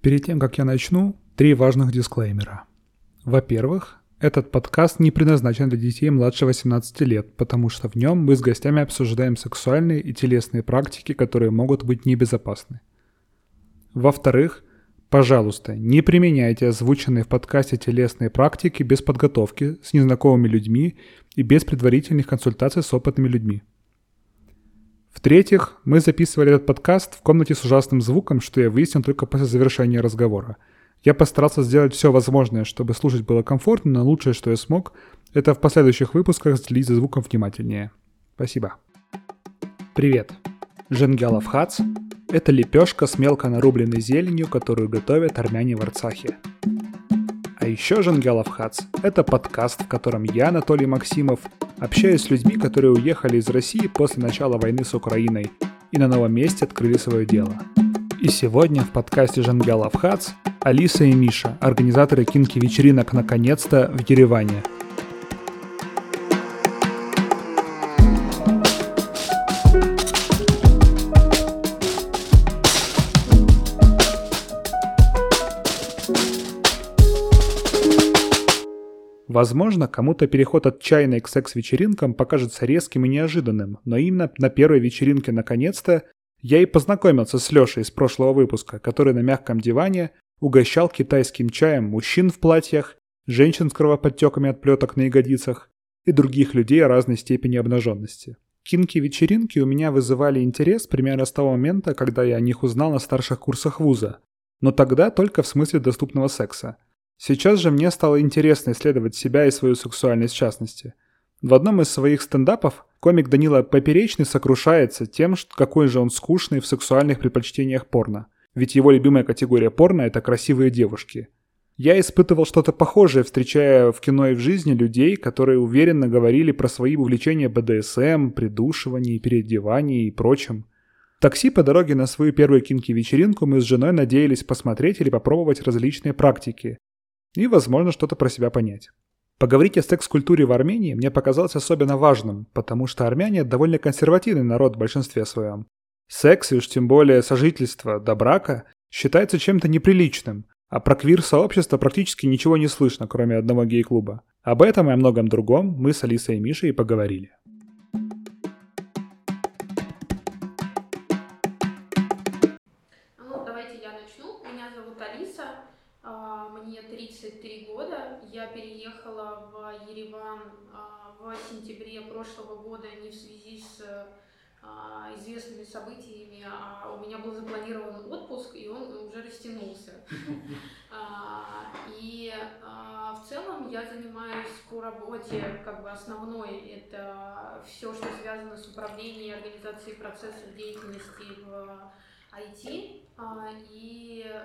Перед тем, как я начну, три важных дисклеймера. Во-первых, этот подкаст не предназначен для детей младше 18 лет, потому что в нем мы с гостями обсуждаем сексуальные и телесные практики, которые могут быть небезопасны. Во-вторых, пожалуйста, не применяйте озвученные в подкасте телесные практики без подготовки, с незнакомыми людьми и без предварительных консультаций с опытными людьми. В-третьих, мы записывали этот подкаст в комнате с ужасным звуком, что я выяснил только после завершения разговора. Я постарался сделать все возможное, чтобы слушать было комфортно, но лучшее, что я смог, это в последующих выпусках следить за звуком внимательнее. Спасибо. Привет. Женгялов Хац – это лепешка с мелко нарубленной зеленью, которую готовят армяне в Арцахе. А еще Женгялов Хац – это подкаст, в котором я, Анатолий Максимов, общаюсь с людьми, которые уехали из России после начала войны с Украиной и на новом месте открыли свое дело. И сегодня в подкасте Женгялов Хац Алиса и Миша, организаторы кинки-вечеринок наконец-то в Ереване – Возможно, кому-то переход от чайной к секс-вечеринкам покажется резким и неожиданным, но именно на первой вечеринке наконец-то я и познакомился с Лешей из прошлого выпуска, который на мягком диване угощал китайским чаем мужчин в платьях, женщин с кровоподтеками от плеток на ягодицах и других людей разной степени обнаженности. Кинки-вечеринки у меня вызывали интерес примерно с того момента, когда я о них узнал на старших курсах вуза, но тогда только в смысле доступного секса – Сейчас же мне стало интересно исследовать себя и свою сексуальность в частности. В одном из своих стендапов комик Данила Поперечный сокрушается тем, какой же он скучный в сексуальных предпочтениях порно. Ведь его любимая категория порно – это красивые девушки. Я испытывал что-то похожее, встречая в кино и в жизни людей, которые уверенно говорили про свои увлечения БДСМ, придушивание, переодевание и прочим. В такси по дороге на свою первую кинки-вечеринку мы с женой надеялись посмотреть или попробовать различные практики, и, возможно, что-то про себя понять. Поговорить о секс-культуре в Армении мне показалось особенно важным, потому что армяне довольно консервативный народ в большинстве своем. Секс, и уж тем более сожительство до брака, считается чем-то неприличным, а про квир-сообщество практически ничего не слышно, кроме одного гей-клуба. Об этом и о многом другом мы с Алисой и Мишей поговорили. Ереван а, в сентябре прошлого года не в связи с а, известными событиями, а у меня был запланирован отпуск, и он уже растянулся. А, и в целом я занимаюсь по работе, как бы основной, это все, что связано с управлением и организацией процессов деятельности в IT. И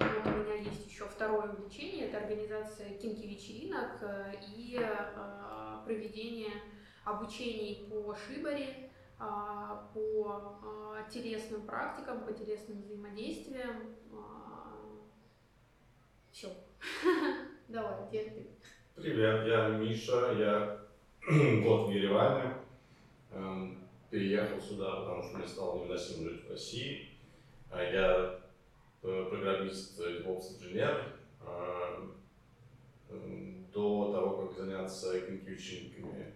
у меня есть еще второе увлечение, это организация кинки-вечеринок э, и э, проведение обучений по шибаре, э, по телесным практикам, по телесным взаимодействиям. Все. Давай, теперь Привет, я Миша, я год в Ереване. Эм, переехал сюда, потому что мне стало невыносимо жить в России. Я программист, DevOps инженер. А, до того, как заняться компьютерниками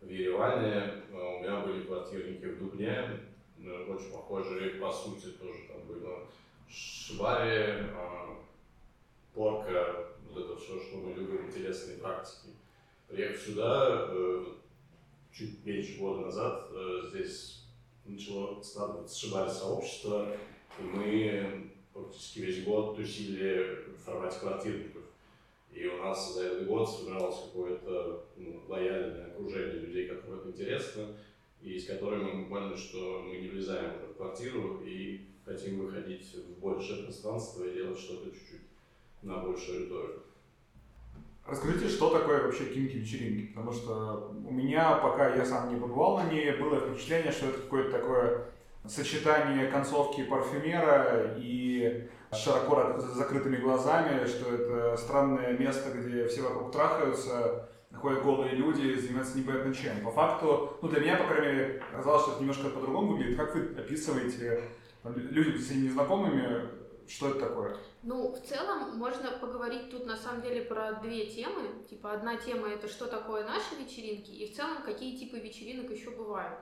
в Ереване, а, у меня были квартирники в Дубне, э, очень похожие, по сути, тоже там было швари, а, порка, вот это все, что мы любим, интересные практики. Приехав сюда, э, чуть меньше года назад, здесь начало складываться шибари сообщество, и мы практически весь год тусили в формате квартирников. И у нас за этот год сформировалось какое-то ну, лояльное окружение людей, которым это интересно, и с которыми мы поняли, что мы не влезаем в квартиру и хотим выходить в большее пространство и делать что-то чуть-чуть на большую аудиторию. Расскажите, что такое вообще кинки-вечеринки? Потому что у меня, пока я сам не побывал на ней, было впечатление, что это какое-то такое сочетание концовки парфюмера и широко закрытыми глазами, что это странное место, где все вокруг трахаются, ходят голые люди, занимаются непонятно чем. По факту, ну для меня, по крайней мере, казалось, что это немножко по-другому выглядит. Как вы описываете людям с незнакомыми, Что это такое? Ну, в целом, можно поговорить тут на самом деле про две темы. Типа, одна тема это что такое наши вечеринки, и в целом, какие типы вечеринок еще бывают.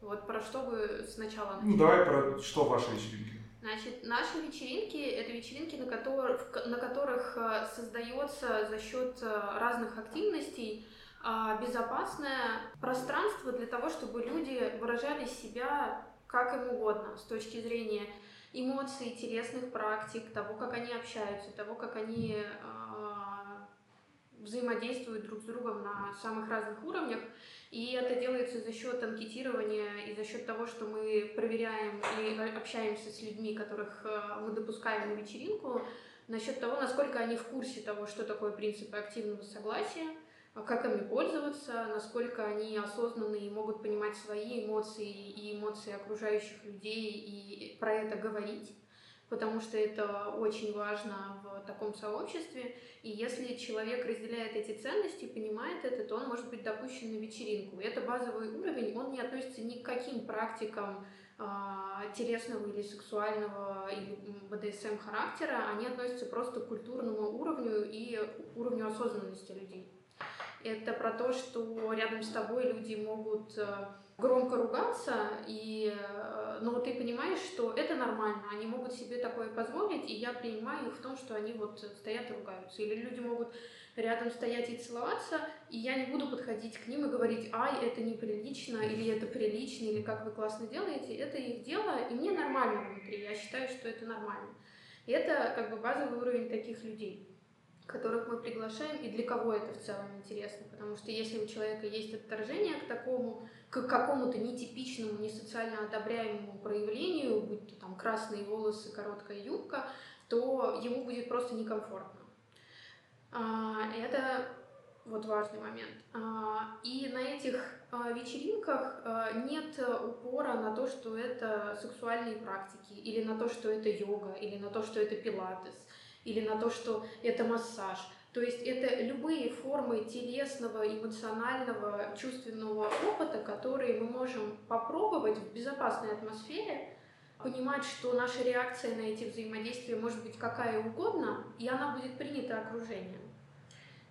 Вот про что бы сначала начать? Ну, давай про что ваши вечеринки. Значит, наши вечеринки – это вечеринки, на которых, на которых э, создается за счет э, разных активностей а, безопасное пространство для того, чтобы люди выражали себя как им угодно с точки зрения эмоций, телесных практик, того, как они общаются, того, как они а, взаимодействуют друг с другом на самых разных уровнях. И это делается за счет анкетирования и за счет того, что мы проверяем и общаемся с людьми, которых а, мы допускаем на вечеринку, насчет того, насколько они в курсе того, что такое принципы активного согласия, а как ими пользоваться, насколько они осознанные и могут понимать свои эмоции и эмоции окружающих людей и про это говорить, потому что это очень важно в таком сообществе. И если человек разделяет эти ценности, понимает это, то он может быть допущен на вечеринку. Это базовый уровень, он не относится ни к каким практикам а, телесного или сексуального или БДСМ характера, они относятся просто к культурному уровню и уровню осознанности людей. Это про то, что рядом с тобой люди могут э, громко ругаться, и, э, но ты понимаешь, что это нормально, они могут себе такое позволить, и я принимаю их в том, что они вот стоят и ругаются. Или люди могут рядом стоять и целоваться, и я не буду подходить к ним и говорить, ай, это неприлично, или это прилично, или как вы классно делаете, это их дело, и мне нормально внутри, я считаю, что это нормально. И это как бы базовый уровень таких людей которых мы приглашаем и для кого это в целом интересно. Потому что если у человека есть отторжение к такому, к какому-то нетипичному, не социально одобряемому проявлению, будь то там красные волосы, короткая юбка, то ему будет просто некомфортно. А, это вот важный момент. А, и на этих а, вечеринках нет упора на то, что это сексуальные практики, или на то, что это йога, или на то, что это пилатес или на то, что это массаж. То есть это любые формы телесного, эмоционального, чувственного опыта, которые мы можем попробовать в безопасной атмосфере, понимать, что наша реакция на эти взаимодействия может быть какая угодно, и она будет принята окружением.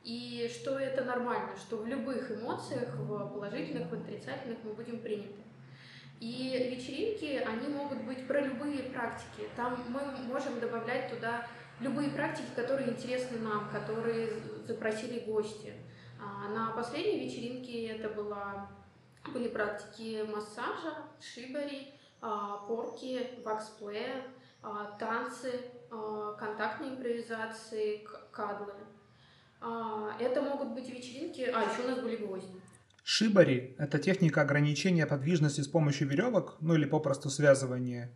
И что это нормально, что в любых эмоциях, в положительных, в отрицательных мы будем приняты. И вечеринки, они могут быть про любые практики. Там мы можем добавлять туда любые практики, которые интересны нам, которые запросили гости. А на последней вечеринке это была, были практики массажа, шибари, а, порки, ваксплея, а, танцы, контактные импровизации, кадлы. Это могут быть вечеринки... А, еще у нас были гости. Шибари – это техника ограничения подвижности с помощью веревок, ну или попросту связывания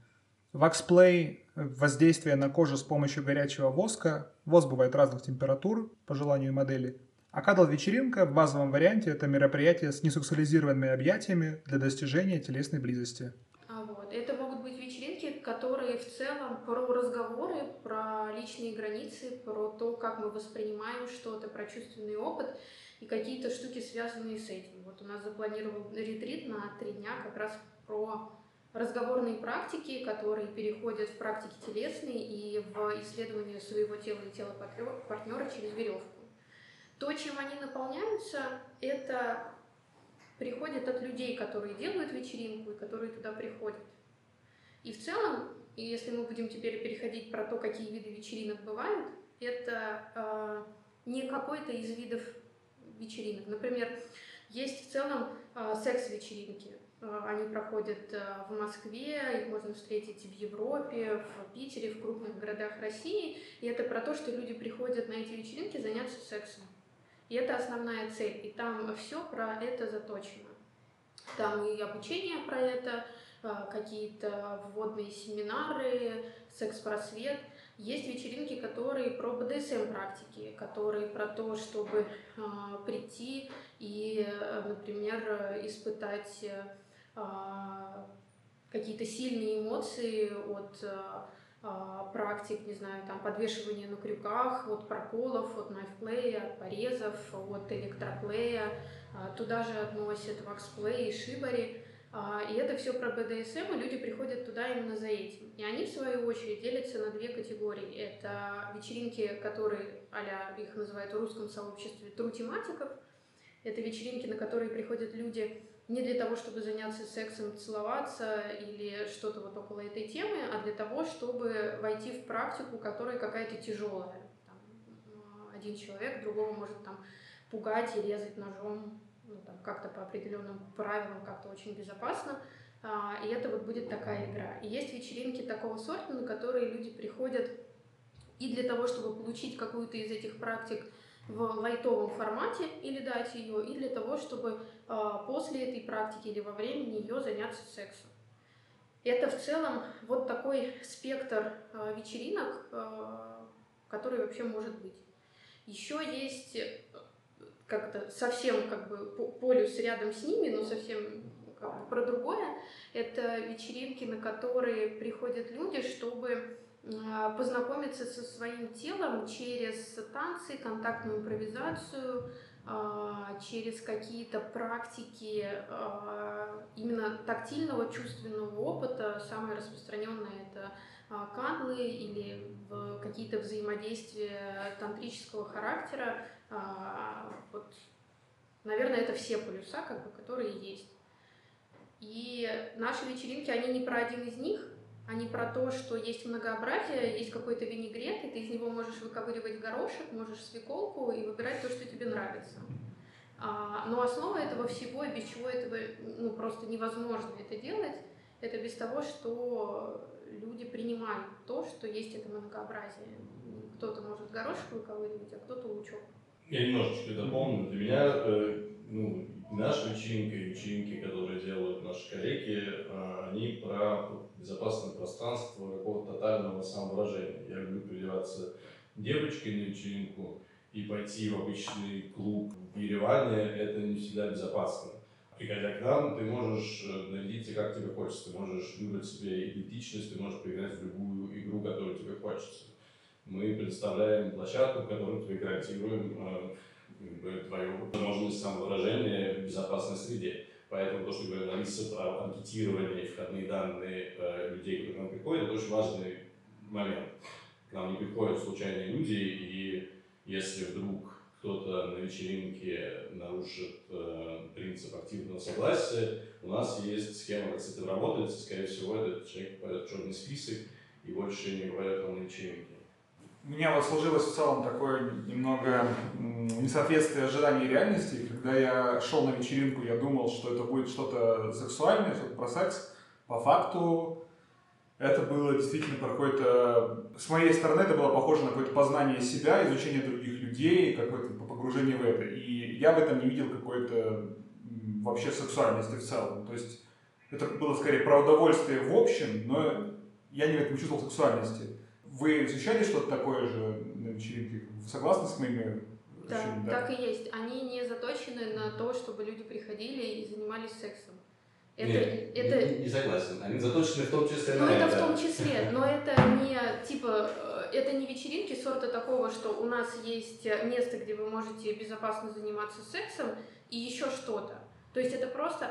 Ваксплей – воздействие на кожу с помощью горячего воска. Воск бывает разных температур, по желанию модели. А кадл-вечеринка в базовом варианте – это мероприятие с несексуализированными объятиями для достижения телесной близости. А вот. Это могут быть вечеринки, которые в целом про разговоры, про личные границы, про то, как мы воспринимаем что-то, про чувственный опыт и какие-то штуки, связанные с этим. Вот у нас запланирован ретрит на три дня как раз про разговорные практики, которые переходят в практики телесные и в исследование своего тела и тела партнера через веревку. То, чем они наполняются, это приходит от людей, которые делают вечеринку и которые туда приходят. И в целом, если мы будем теперь переходить про то, какие виды вечеринок бывают, это э, не какой-то из видов вечеринок. Например, есть в целом э, секс-вечеринки. Э, они проходят э, в Москве, их можно встретить в Европе, в Питере, в крупных городах России. И это про то, что люди приходят на эти вечеринки заняться сексом. И это основная цель. И там все про это заточено. Там и обучение про это, э, какие-то вводные семинары, секс-просвет. Есть вечеринки, которые про БДСМ практики, которые про то, чтобы прийти и, например, испытать какие-то сильные эмоции от а, а, практик, не знаю, там подвешивания на крюках, от проколов, от найфплея, от порезов, от электроплея. Туда же относят ваксплей и шибари. А, и это все про БДСМ, и люди приходят туда именно за этим. И они, в свою очередь, делятся на две категории. Это вечеринки, которые, а их называют в русском сообществе, тру-тематиков. Это вечеринки, на которые приходят люди не для того, чтобы заняться сексом, целоваться или что-то вот около этой темы, а для того, чтобы войти в практику, которая какая-то тяжелая. Там, один человек другого может там пугать и резать ножом ну, там, как-то по определенным правилам, как-то очень безопасно. А, и это вот будет такая игра. И есть вечеринки такого сорта, на которые люди приходят и для того, чтобы получить какую-то из этих практик в лайтовом формате или дать ее, и для того, чтобы э, после этой практики или во время нее заняться сексом. Это в целом вот такой спектр э, вечеринок, э, который вообще может быть. Еще есть как-то совсем как бы полюс рядом с ними, но совсем как бы про другое. Это вечеринки, на которые приходят люди, чтобы а, познакомиться со своим телом через танцы, контактную импровизацию, а, через какие-то практики а, именно тактильного чувственного опыта. Самое распространенное это канлы или какие-то взаимодействия тантрического характера, а, вот, наверное, это все полюса, как бы, которые есть. И наши вечеринки, они не про один из них, они про то, что есть многообразие, есть какой-то винегрет, и ты из него можешь выковыривать горошек, можешь свеколку и выбирать то, что тебе нравится. А, но основа этого всего, и без чего этого ну, просто невозможно это делать, это без того, что люди принимают то, что есть это многообразие. Кто-то может горошек выковыривать, а кто-то лучок. Я немножечко дополню. Для меня э, ну, наша вечеринка и вечеринки, которые делают наши коллеги, э, они про безопасное пространство какого-то тотального самовыражения. Я люблю переодеваться девочкой на вечеринку и пойти в обычный клуб в Ереване, это не всегда безопасно. Приходя к нам, ты можешь э, нарядиться как тебе хочется, ты можешь выбрать себе идентичность, ты можешь поиграть в любую игру, которую тебе хочется мы предоставляем площадку, в которой мы гарантируем э, твою возможность самовыражения в безопасной среде. Поэтому то, что говорит Алиса про анкетирование, входные данные э, людей, которые к нам приходят, это очень важный момент. К нам не приходят случайные люди, и если вдруг кто-то на вечеринке нарушит э, принцип активного согласия, у нас есть схема, как с этим работать, скорее всего, этот человек попадет в черный список и больше не бывает на вечеринке у меня вот сложилось в целом такое немного несоответствие ожиданий реальности. Когда я шел на вечеринку, я думал, что это будет что-то сексуальное, что-то про секс. По факту это было действительно про какое-то... С моей стороны это было похоже на какое-то познание себя, изучение других людей, какое-то погружение в это. И я в этом не видел какой-то вообще сексуальности в целом. То есть это было скорее про удовольствие в общем, но я не в этом чувствовал сексуальности. Вы изучали что-то такое же на вечеринке? Вы согласны с моими да, да, так и есть. Они не заточены на то, чтобы люди приходили и занимались сексом. Это, Нет, это... Не, не согласен. Они заточены в том числе ну, на это. Ну, это в том числе, но это не, типа, э, это не вечеринки сорта такого, что у нас есть место, где вы можете безопасно заниматься сексом и еще что-то. То есть это просто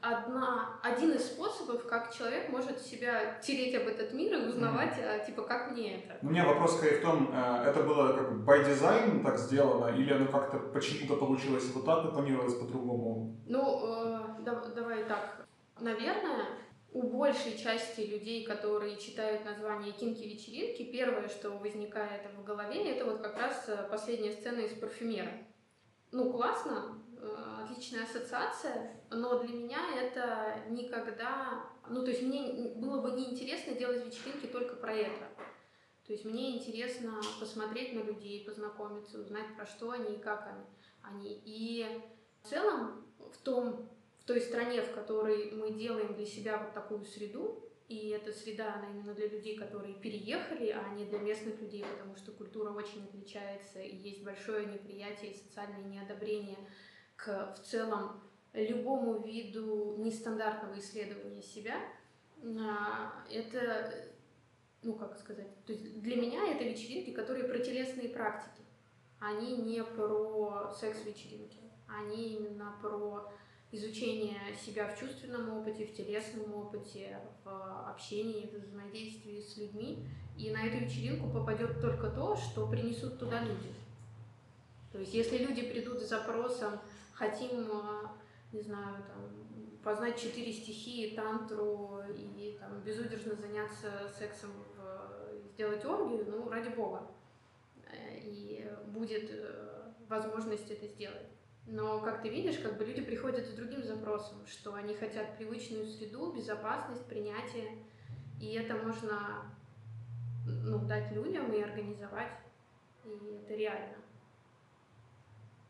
одна, один из способов, как человек может себя тереть об этот мир и узнавать, mm-hmm. типа, как мне это. У меня вопрос скорее в том, э, это было как by design так сделано, или оно как-то почему-то получилось вот так, и планировалось по-другому? Ну, э, да, давай так. Наверное, у большей части людей, которые читают название кинки-вечеринки, первое, что возникает в голове, это вот как раз э, последняя сцена из парфюмера. Ну, классно, отличная ассоциация, но для меня это никогда... Ну, то есть мне было бы неинтересно делать вечеринки только про это. То есть мне интересно посмотреть на людей, познакомиться, узнать, про что они и как они. они. И в целом в, том, в той стране, в которой мы делаем для себя вот такую среду, и эта среда, она именно для людей, которые переехали, а не для местных людей, потому что культура очень отличается, и есть большое неприятие и социальное неодобрение к в целом любому виду нестандартного исследования себя, а, это, ну как сказать, то есть для меня это вечеринки, которые про телесные практики. Они не про секс-вечеринки, они именно про изучения себя в чувственном опыте, в телесном опыте, в общении, в взаимодействии с людьми. И на эту вечеринку попадет только то, что принесут туда люди. То есть если люди придут с запросом «хотим, а, не знаю, там, познать четыре стихии, тантру и там, безудержно заняться сексом, в, сделать оргию, ну, ради бога. Э, и будет э, возможность это сделать. Но, как ты видишь, как бы люди приходят с другим запросом, что они хотят привычную среду, безопасность, принятие. И это можно ну, дать людям и организовать. И это реально.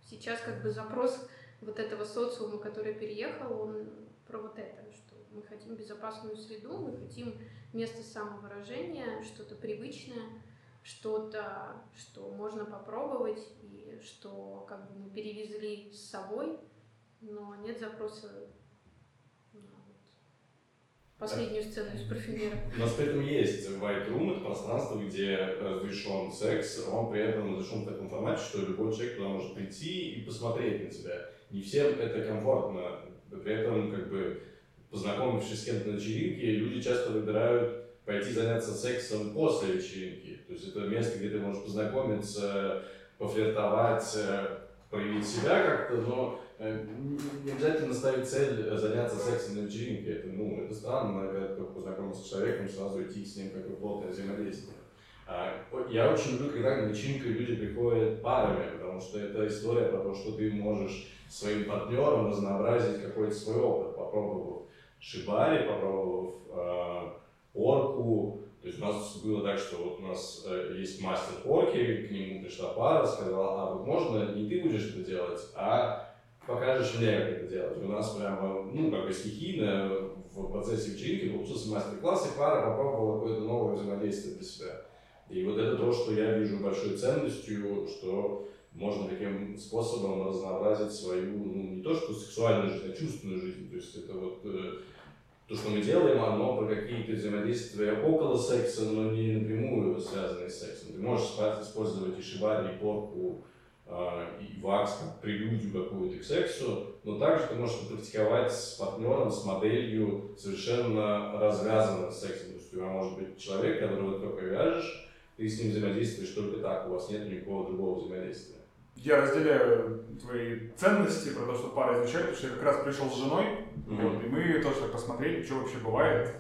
Сейчас как бы запрос вот этого социума, который переехал, он про вот это, что мы хотим безопасную среду, мы хотим место самовыражения, что-то привычное, что-то, что можно попробовать и что как бы мы перевезли с собой, но нет запроса последнюю сцену из парфюмера. У нас при этом есть white room, это пространство, где разрешен секс, он при этом разрешен в таком формате, что любой человек туда может прийти и посмотреть на тебя. Не всем это комфортно, при этом как бы познакомившись с кем-то на вечеринке, люди часто выбирают пойти заняться сексом после вечеринки. То есть это место, где ты можешь познакомиться, пофлиртовать, э, проявить себя как-то, но не обязательно ставить цель заняться сексом на вечеринке. Это, ну, это странно, когда ты познакомился с человеком, сразу идти с ним как бы плотное взаимодействие. А, я очень люблю, когда на вечеринку люди приходят парами, потому что это история про то, что ты можешь своим партнером разнообразить какой-то свой опыт, попробовав шибари, попробовав э, порку. То есть у нас было так, что вот у нас э, есть мастер порки, к нему пришла пара, сказала, а вот можно не ты будешь это делать, а покажешь мне, как это делать. У нас прямо, ну, как бы стихийно в процессе вечеринки получился мастер-класс, и пара попробовала какое-то новое взаимодействие для себя. И вот это то, что я вижу большой ценностью, что можно таким способом разнообразить свою, ну, не то что сексуальную жизнь, а чувственную жизнь. То есть это вот э, то, что мы делаем, оно про какие-то взаимодействия около секса, но не напрямую связанные с сексом. Ты можешь использовать и шибари, и порку, и вакс как прелюдию какую-то к сексу, но также ты можешь практиковать с партнером, с моделью совершенно развязанным сексом. То есть у тебя может быть человек, которого ты только вяжешь, ты с ним взаимодействуешь только так, у вас нет никакого другого взаимодействия. Я разделяю твои ценности про то, что пара изучает, потому что я как раз пришел с женой, mm-hmm. вот, и мы тоже посмотрели, что вообще бывает,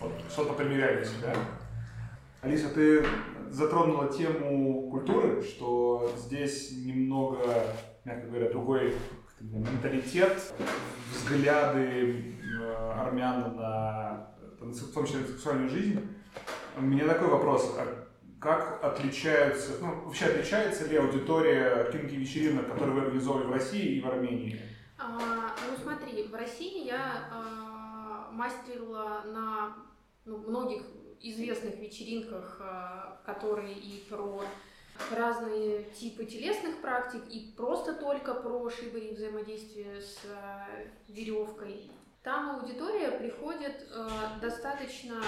вот, что-то примеряли себя. Алиса, ты затронула тему культуры, что здесь немного, мягко говоря, другой менталитет, взгляды э, армян на, в том числе, сексуальную жизнь. У меня такой вопрос. А как отличаются, ну, вообще отличается ли аудитория кинги-вечеринок, которые вы организовали в России и в Армении? А, ну смотри, в России я а, мастерила на ну, многих известных вечеринках, а, которые и про разные типы телесных практик, и просто только про шибы и взаимодействие с а, веревкой. Там аудитория приходит а, достаточно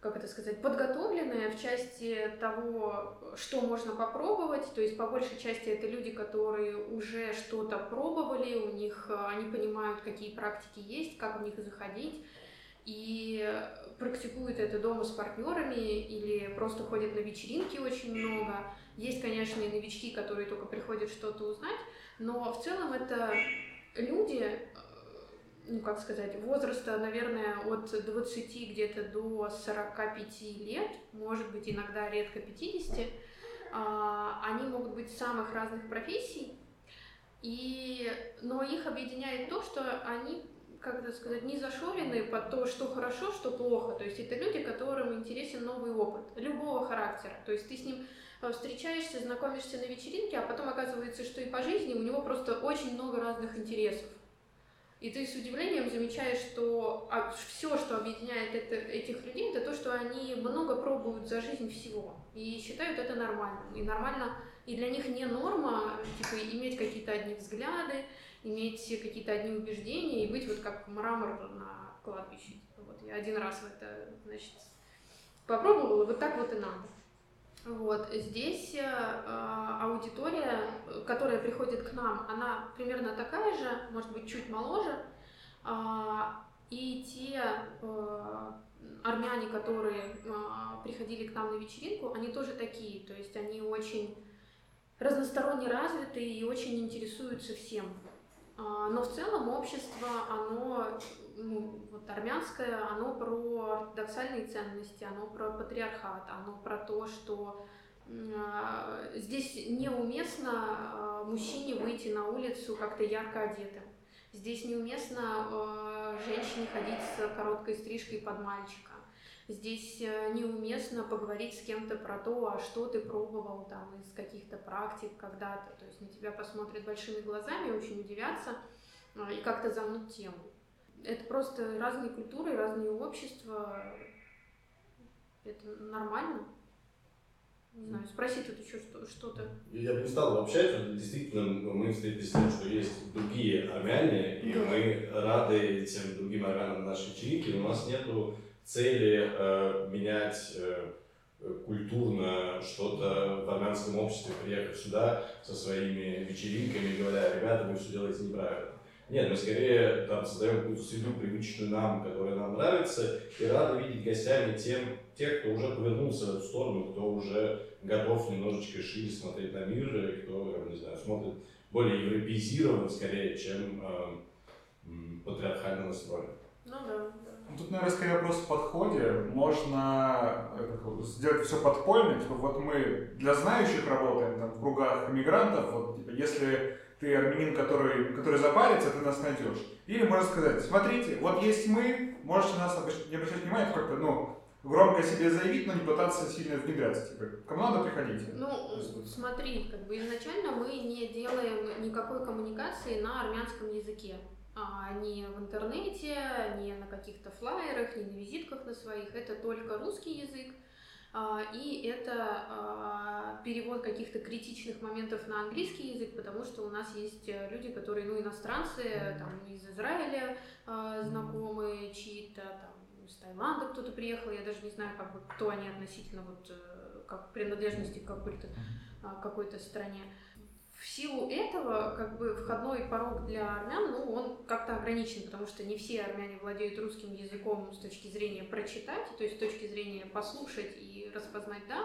как это сказать, подготовленная в части того, что можно попробовать. То есть по большей части это люди, которые уже что-то пробовали, у них они понимают, какие практики есть, как в них заходить. И практикуют это дома с партнерами или просто ходят на вечеринки очень много. Есть, конечно, и новички, которые только приходят что-то узнать, но в целом это люди, ну, как сказать, возраста, наверное, от 20 где-то до 45 лет, может быть, иногда редко 50, а, они могут быть самых разных профессий, и, но их объединяет то, что они, как это сказать, не зашорены под то, что хорошо, что плохо. То есть это люди, которым интересен новый опыт, любого характера. То есть ты с ним э, встречаешься, знакомишься на вечеринке, а потом оказывается, что и по жизни у него просто очень много разных интересов. И ты с удивлением замечаешь, что а, все, что объединяет это, этих людей, это то, что они много пробуют за жизнь всего и считают это нормальным. И нормально, и для них не норма, типа, иметь какие-то одни взгляды, иметь какие-то одни убеждения и быть вот как мрамор на кладбище. Типа, вот я один раз в это, значит, попробовала, вот так вот и надо. Вот здесь э, аудитория, которая приходит к нам, она примерно такая же, может быть, чуть моложе. Э, и те э, армяне, которые э, приходили к нам на вечеринку, они тоже такие. То есть они очень разносторонне развиты и очень интересуются всем. А, но в целом общество, оно, ну, вот армянское, оно про ортодоксальные ценности, оно про патриархат, оно про то, что э, здесь неуместно э, мужчине выйти на улицу как-то ярко одетым. Здесь неуместно э, женщине ходить с короткой стрижкой под мальчика. Здесь э, неуместно поговорить с кем-то про то, а что ты пробовал там из каких-то практик когда-то. То есть на тебя посмотрят большими глазами, очень удивятся э, и как-то замнут тему. Это просто разные культуры, разные общества. Это нормально. Не знаю, спроси тут еще что-то. Я бы не стал обобщать, действительно мы встретились с тем, что есть другие армяне, и да. мы рады этим другим армянам на нашей но у нас нету цели э, менять э, культурно что-то в армянском обществе, приехав сюда со своими вечеринками, говоря, ребята, вы все делаете неправильно. Нет, мы скорее там создаем какую-то среду, привычную нам, которая нам нравится, и рады видеть гостями тем, тех, кто уже повернулся в эту сторону, кто уже готов немножечко шире смотреть на мир, и кто, не знаю, смотрит более европеизированно скорее, чем э, патриархально настроен. Ну да. Тут, наверное, скорее вопрос в подходе. Можно сделать все подпольно, типа вот мы для знающих работаем там, в кругах иммигрантов, вот типа если ты армянин, который, который запарится, ты нас найдешь. Или можно сказать, смотрите, вот есть мы, можете нас не обращать внимания, как-то, ну, громко себе заявить, но не пытаться сильно внедряться. Типа, кому надо, приходите. Ну, смотри, как бы изначально мы не делаем никакой коммуникации на армянском языке. А, ни в интернете, ни на каких-то флайерах, ни на визитках на своих. Это только русский язык. А, и это а, перевод каких-то критичных моментов на английский язык, потому что у нас есть э, люди, которые, ну, иностранцы, там, из Израиля знакомые, чьи-то, там, из Таиланда кто-то приехал, я даже не знаю, как бы, кто они относительно вот, э, как принадлежности к какой-то какой-то стране в силу этого, как бы, входной порог для армян, ну, он как-то ограничен, потому что не все армяне владеют русским языком с точки зрения прочитать, то есть с точки зрения послушать и распознать «да»,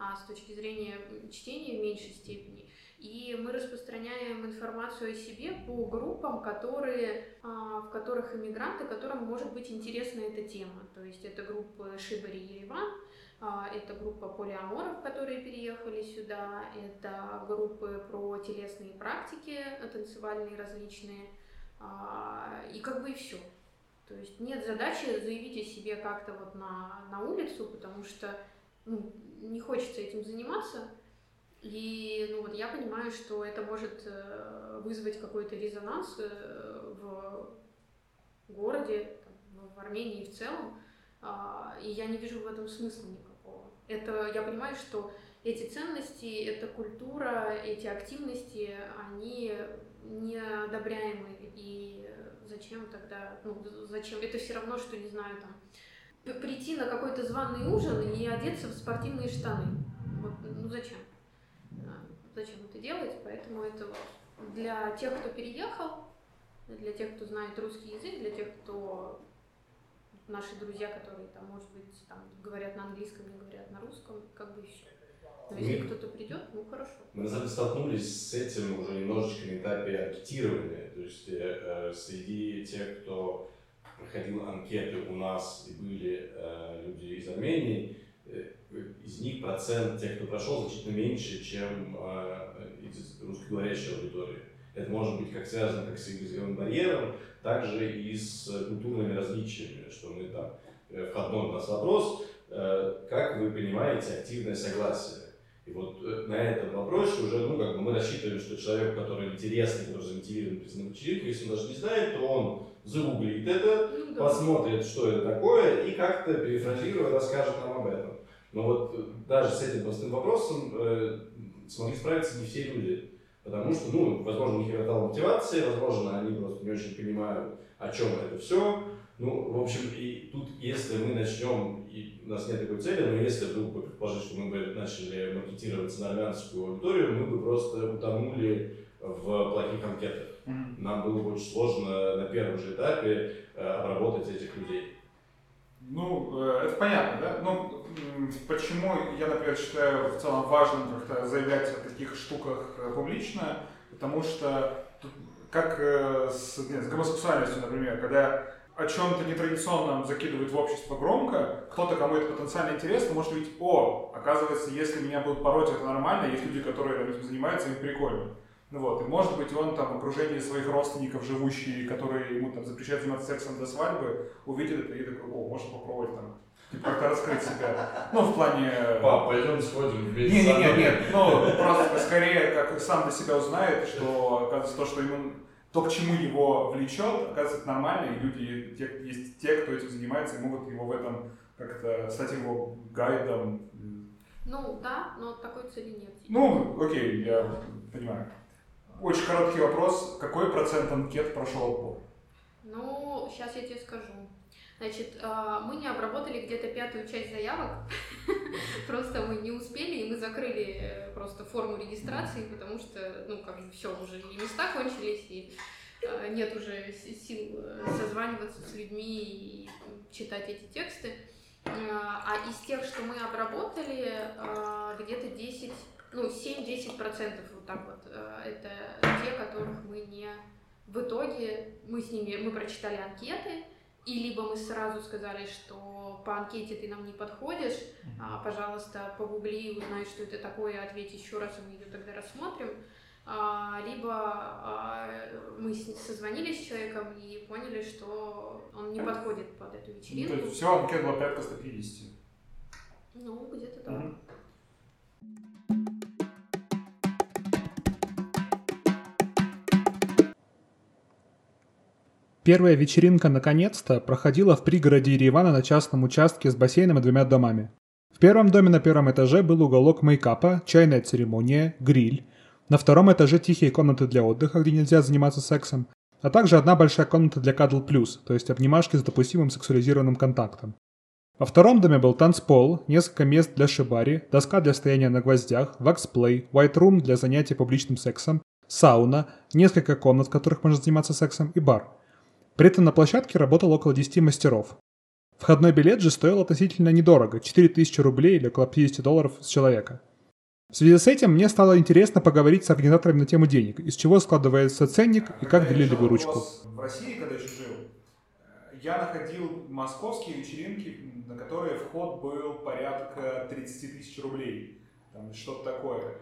а с точки зрения чтения в меньшей степени. И мы распространяем информацию о себе по группам, которые, а, в которых иммигранты, которым может быть интересна эта тема. То есть это группы Шибари Ереван, это группа полиаморов, которые переехали сюда. Это группы про телесные практики, танцевальные различные. А, и как бы и все. То есть нет задачи заявить о себе как-то вот на, на улицу, потому что ну, не хочется этим заниматься. И ну, вот я понимаю, что это может э, вызвать какой-то резонанс э, в городе, в Армении в целом. А, и я не вижу в этом смысла никакого. Это, я понимаю, что эти ценности, эта культура, эти активности, они неодобряемы. И зачем тогда, ну, зачем? Это все равно, что, не знаю, там, прийти на какой-то званый ужин и одеться в спортивные штаны. Вот, ну, зачем? А, зачем это делать? Поэтому это вот для тех, кто переехал, для тех, кто знает русский язык, для тех, кто наши друзья, которые там, может быть, там говорят на английском, не говорят на русском, как бы все. Но если кто-то придет, ну хорошо. Мы на самом деле столкнулись с этим уже немножечко на этапе анкетирования. То есть э, среди тех, кто проходил анкеты у нас и были э, люди из Армении, э, из них процент тех, кто прошел, значительно меньше, чем э, из русскоговорящей аудитории. Это может быть как связано как с языковым барьером, также и с культурными различиями, что мы там, э, входной у нас вопрос, э, как вы понимаете активное согласие? И вот э, на этом вопросе уже, ну, как бы мы рассчитываем, что человек, который интересный, который замотивирован прийти на вечеринку, если он даже не знает, то он загуглит это, ну, да. посмотрит, что это такое, и как-то перефразируя расскажет нам об этом. Но вот даже с этим простым вопросом э, смогли справиться не все люди. Потому что, ну, возможно, не хватало мотивации, возможно, они просто не очень понимают, о чем это все. Ну, в общем, и тут, если мы начнем, и у нас нет такой цели, но если вдруг предположить, что мы бы начали ориентироваться на армянскую аудиторию, мы бы просто утонули в плохих анкетах. Mm-hmm. Нам было бы очень сложно на первом же этапе э, обработать этих людей. Ну, э, это понятно, да? Ну, почему я, например, считаю в целом важным как-то заявлять о таких штуках э, публично, потому что как с, нет, с гомосексуальностью, например, когда о чем-то нетрадиционном закидывают в общество громко, кто-то, кому это потенциально интересно, может видеть, о, оказывается, если меня будут пороть, это нормально, есть люди, которые этим занимаются, им прикольно. Ну вот, и может быть он там в окружении своих родственников, живущие, которые ему там запрещают заниматься сексом до свадьбы, увидит это и такой, о, можно попробовать там типа, как-то раскрыть себя. Ну, в плане... Пап, пойдем сходим вместе. Не, не, не, нет, ну, просто скорее, как сам для себя узнает, что, оказывается, то, что ему то, к чему его влечет, оказывается, нормально, и люди, те, есть те, кто этим занимается, и могут его в этом как-то стать его гайдом. Ну, да, но такой цели нет. Ну, окей, я понимаю. Очень короткий вопрос. Какой процент анкет прошел отбор? Ну, сейчас я тебе скажу. Значит, а, мы не обработали где-то пятую часть заявок, просто мы не успели, и мы закрыли э, просто форму регистрации, потому что, ну, как бы все, уже и места кончились, и а, нет уже сил э, созваниваться с людьми и читать эти тексты. А, а из тех, что мы обработали, где-то 10, ну, 7-10% вот так вот, э, это те, которых мы не... В итоге мы с ними, мы прочитали анкеты, и либо мы сразу сказали, что по анкете ты нам не подходишь, а, пожалуйста, погугли, узнай, что это такое, ответь еще раз, и мы ее тогда рассмотрим. А, либо а, мы созвонились с человеком и поняли, что он не подходит под эту вечеринку. Ну, то есть все, анкета была порядка 150? Ну, где-то да. Угу. Первая вечеринка наконец-то проходила в пригороде Еревана на частном участке с бассейном и двумя домами. В первом доме на первом этаже был уголок мейкапа, чайная церемония, гриль. На втором этаже тихие комнаты для отдыха, где нельзя заниматься сексом, а также одна большая комната для кадл плюс, то есть обнимашки с допустимым сексуализированным контактом. Во втором доме был танцпол, несколько мест для шибари, доска для стояния на гвоздях, ваксплей, white room для занятий публичным сексом, сауна, несколько комнат, в которых можно заниматься сексом и бар – при этом на площадке работало около 10 мастеров. Входной билет же стоил относительно недорого – 4000 рублей или около 50 долларов с человека. В связи с этим мне стало интересно поговорить с организаторами на тему денег, из чего складывается ценник и как делили выручку. В России, когда еще жил, я находил московские вечеринки, на которые вход был порядка 30 тысяч рублей. Там что-то такое.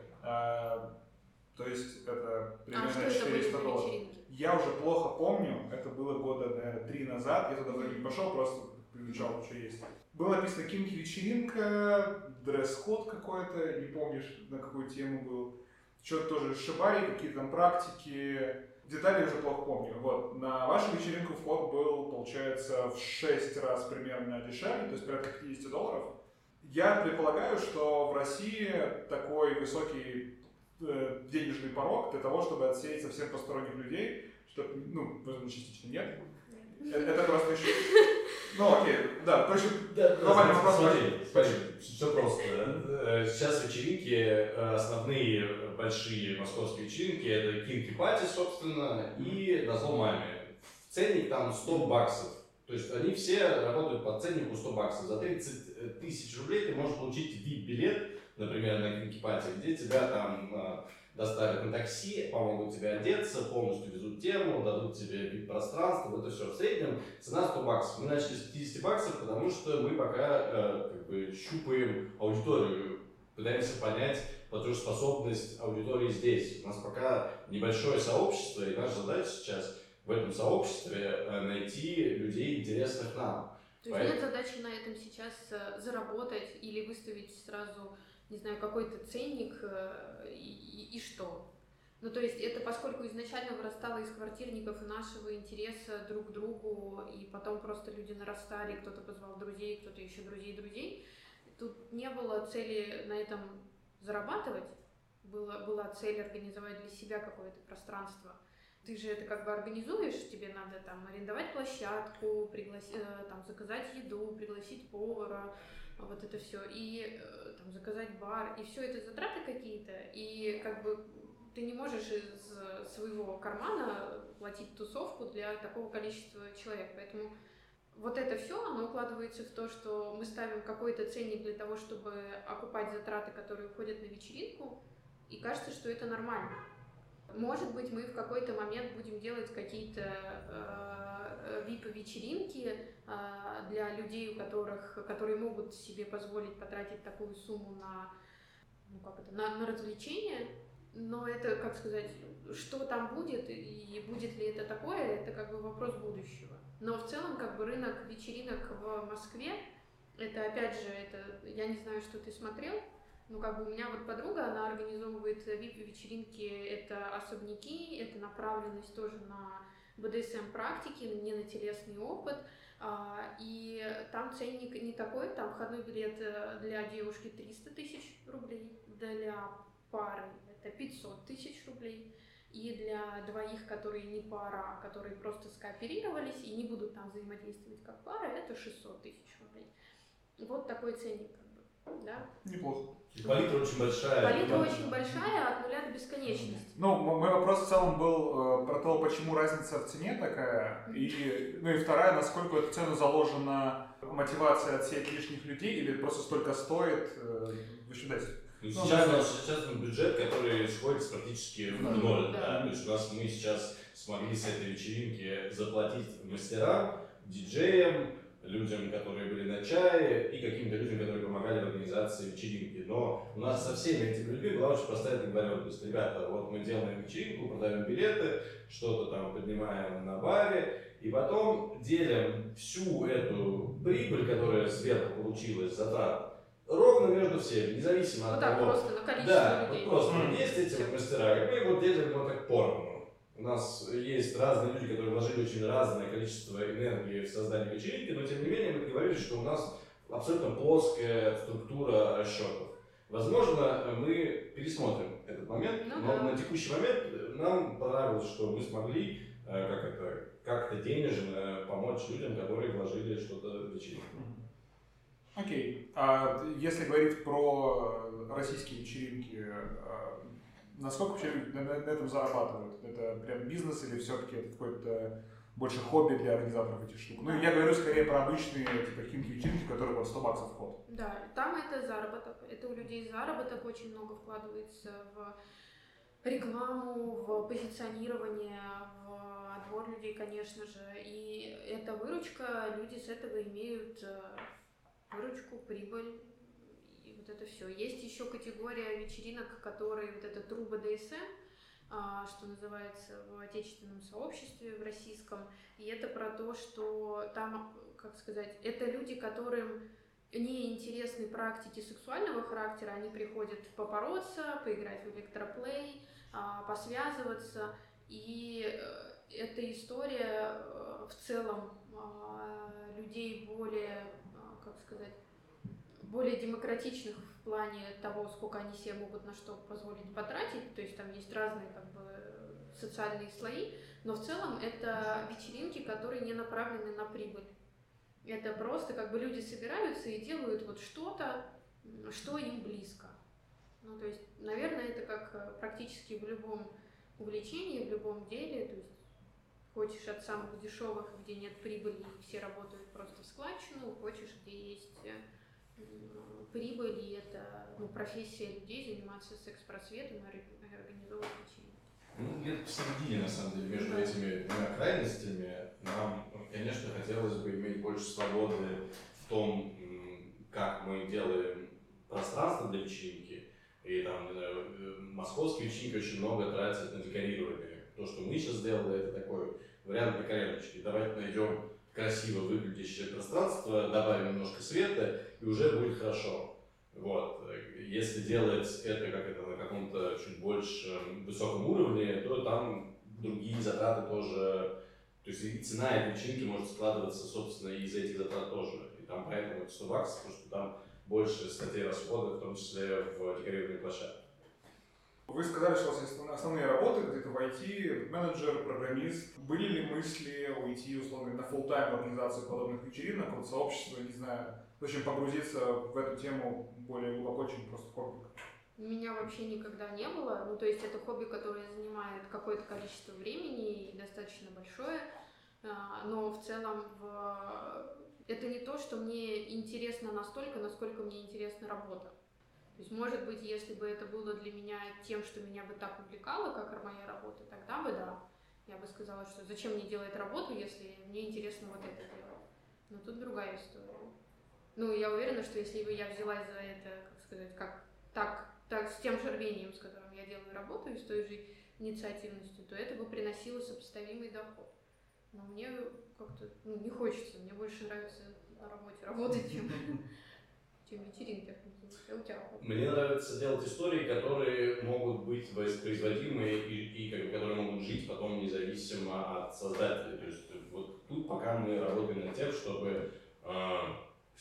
А, то есть это примерно а 400 долларов. Я уже плохо помню, это было года, наверное, три назад, я туда вроде не пошел, просто изучал, что есть. Было написано каким-нибудь вечеринка, дресс-код какой-то, не помнишь, на какую тему был. Что-то тоже шибари, какие-то там практики, детали уже плохо помню. Вот, на вашу вечеринку вход был, получается, в 6 раз примерно дешевле, то есть порядка 50 долларов. Я предполагаю, что в России такой высокий денежный порог для того, чтобы отсеять совсем посторонних людей, что, ну, возможно, частично нет. Это просто еще... Ну, окей, да, короче, глобальный вопрос. Смотри, смотри, все просто. Э, сейчас вечеринки, э, основные большие московские вечеринки, это кинки пати, собственно, и на зло маме. Ценник там 100 баксов. То есть они все работают по ценнику 100 баксов. За 30 тысяч рублей ты можешь получить VIP-билет, например, на кинки пати, где тебя там э, доставят на такси, помогут тебе одеться, полностью везут тему, дадут тебе вид пространства, это все в среднем. Цена 100 баксов. Мы начали с 50 баксов, потому что мы пока э, как бы щупаем аудиторию, пытаемся понять платежеспособность аудитории здесь. У нас пока небольшое сообщество, и наша задача сейчас в этом сообществе э, найти людей, интересных нам. То есть Поэтому... нет задачи на этом сейчас э, заработать или выставить сразу не знаю, какой-то ценник э, и, и, и что. Ну, то есть это поскольку изначально вырастало из квартирников и нашего интереса друг к другу, и потом просто люди нарастали, кто-то позвал друзей, кто-то еще друзей друзей, тут не было цели на этом зарабатывать, была, была цель организовать для себя какое-то пространство. Ты же это как бы организуешь, тебе надо там арендовать площадку, пригласить, э, там заказать еду, пригласить повара, вот это все, и э, там, заказать бар, и все это затраты какие-то, и как бы ты не можешь из своего кармана платить тусовку для такого количества человек, поэтому вот это все, оно укладывается в то, что мы ставим какой-то ценник для того, чтобы окупать затраты, которые уходят на вечеринку, и кажется, что это нормально. Может быть, мы в какой-то момент будем делать какие-то э, VIP-вечеринки э, для людей, у которых, которые могут себе позволить потратить такую сумму на, ну, как это, на, на развлечения. Но это, как сказать, что там будет и будет ли это такое, это как бы вопрос будущего. Но в целом, как бы рынок вечеринок в Москве, это опять же, это я не знаю, что ты смотрел, ну, как бы у меня вот подруга, она организовывает VIP-вечеринки, это особняки, это направленность тоже на БДСМ-практики, не на телесный опыт. А, и там ценник не такой, там входной билет э, для девушки 300 тысяч рублей, для пары это 500 тысяч рублей. И для двоих, которые не пара, а которые просто скооперировались и не будут там взаимодействовать как пара, это 600 тысяч рублей. Вот такой ценник да? Неплохо. И палитра очень большая. Палитра очень большая, от нуля до бесконечности. Ну, мой вопрос в целом был э, про то, почему разница в цене такая, и, ну и вторая, насколько в эту цену заложена мотивация отсеять лишних людей, или просто столько стоит, э, в общем, дайте. Ну, сейчас, у нас, сейчас у бюджет, который сходится практически в ноль. Да. Да. То есть у нас мы сейчас смогли с этой вечеринки заплатить мастерам, диджеям, людям, которые были на чае, и каким-то людям, которые помогали в организации вечеринки. Но у нас со всеми этими людьми была очень простая договоренность. Ребята, вот мы делаем вечеринку, продаем билеты, что-то там поднимаем на баре, и потом делим всю эту прибыль, которая сверху получилась, затрат, ровно между всеми, независимо ну, от так, того. просто на количество да, людей. Вот просто есть эти вот мастера, и мы вот делим вот так поровну. У нас есть разные люди, которые вложили очень разное количество энергии в создание вечеринки, но тем не менее мы договорились, что у нас абсолютно плоская структура расчетов. Возможно, мы пересмотрим этот момент, ну, но да. на текущий момент нам понравилось, что мы смогли э, как это, как-то денежно помочь людям, которые вложили что-то в вечеринку. Окей. Okay. А если говорить про российские вечеринки, а, Насколько вообще на, на, этом зарабатывают? Это прям бизнес или все-таки это какое-то больше хобби для организаторов этих штук? Ну, я говорю скорее про обычные типа химки-вечеринки, которые вот 100 баксов вход. Да, там это заработок. Это у людей заработок очень много вкладывается в рекламу, в позиционирование, в отбор людей, конечно же. И эта выручка, люди с этого имеют э, выручку, прибыль это все. Есть еще категория вечеринок, которые вот это трубы ДСМ, а, что называется в отечественном сообществе, в российском. И это про то, что там, как сказать, это люди, которым не интересны практики сексуального характера, они приходят побороться, поиграть в электроплей, а, посвязываться. И э, эта история э, в целом а, людей более, как сказать, более демократичных в плане того, сколько они себе могут на что позволить потратить. То есть там есть разные как бы социальные слои, но в целом это вечеринки, которые не направлены на прибыль. Это просто как бы люди собираются и делают вот что-то, что им близко. Ну, то есть, наверное, это как э, практически в любом увлечении, в любом деле. То есть, хочешь от самых дешевых, где нет прибыли, и все работают просто в складчину, хочешь, где есть э, прибыль, и это ну, профессия людей заниматься секс-просветом и организовывать вечеринки. Ну, где-то посередине, на самом деле, между да. этими двумя крайностями, нам, конечно, хотелось бы иметь больше свободы в том, как мы делаем пространство для вечеринки. И там, не знаю, э, московские вечеринки очень много тратят на декорирование. То, что мы сейчас сделали, это такой вариант коленочке. Давайте найдем красиво выглядящее пространство, добавим немножко света, и уже будет хорошо. Вот. Если делать это как это на каком-то чуть больше высоком уровне, то там другие затраты тоже, то есть и цена этой вечеринки может складываться, собственно, из этих затрат тоже. И там поэтому это 100 баксов, потому что там больше статей расходов, в том числе в декорированной площадке. Вы сказали, что у вас есть основные работы где-то в IT, менеджер, программист. Были ли мысли уйти, условно, на full тайм организацию подобных вечеринок, вот сообщество, не знаю, в общем, погрузиться в эту тему более глубоко, чем просто хобби? У меня вообще никогда не было. Ну, то есть это хобби, которое занимает какое-то количество времени и достаточно большое. А, но в целом в... это не то, что мне интересно настолько, насколько мне интересна работа. То есть, может быть, если бы это было для меня тем, что меня бы так увлекало, как моя работа, тогда бы да. Я бы сказала, что зачем мне делать работу, если мне интересно вот это делать. Но тут другая история. Ну, я уверена, что если бы я взялась за это, как сказать, как так, так с тем же рвением, с которым я делаю работу, и с той же инициативностью, то это бы приносило сопоставимый доход. Но мне как-то ну, не хочется, мне больше нравится на работе работать, чем, чем вечеринки? Мне нравится делать истории, которые могут быть воспроизводимы и, и как бы, которые могут жить потом независимо от создателя. То есть вот тут пока мы работаем над тем, чтобы э,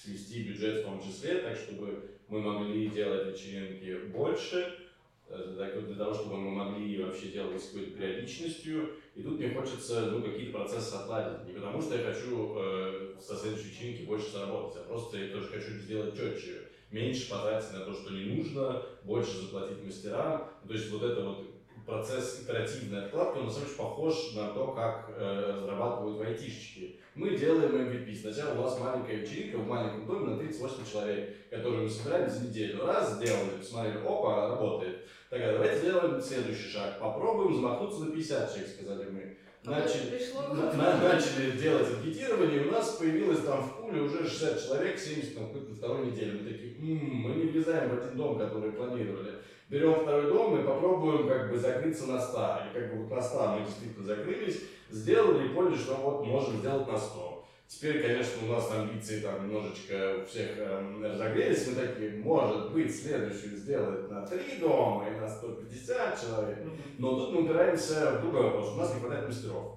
свести бюджет в том числе, так чтобы мы могли делать вечеринки больше, э, для того, чтобы мы могли вообще делать с какой-то периодичностью. И тут мне хочется ну, какие-то процессы отладить. Не потому что я хочу э, со следующей вечеринки больше заработать, а просто я тоже хочу сделать четче. Меньше потратить на то, что не нужно, больше заплатить мастерам. То есть вот это вот процесс итеративной откладки, он на самом деле похож на то, как э, разрабатывают айтишечки. Мы делаем MVP. Сначала у нас маленькая вечеринка в маленьком доме на 38 человек, которые мы собираем за неделю. Раз, сделали, посмотрели, опа, работает. Так, а давайте сделаем следующий шаг. Попробуем замахнуться на 50 человек, сказали мы. А Начали, на, на, начали делать анкетирование, и у нас появилось там в пуле уже 60 человек, 70 на какой-то второй неделе. Мы такие, м-м, мы не влезаем в один дом, который планировали. Берем второй дом и попробуем как бы закрыться на 100. И как бы вот на 100 мы действительно закрылись, сделали и поняли, что вот можем сделать на 100. Теперь, конечно, у нас амбиции там немножечко у всех э, разогрелись, мы такие, может быть, следующую сделать на 3 дома и на 150 человек. Но тут мы упираемся в другой вопрос, у нас не хватает мастеров.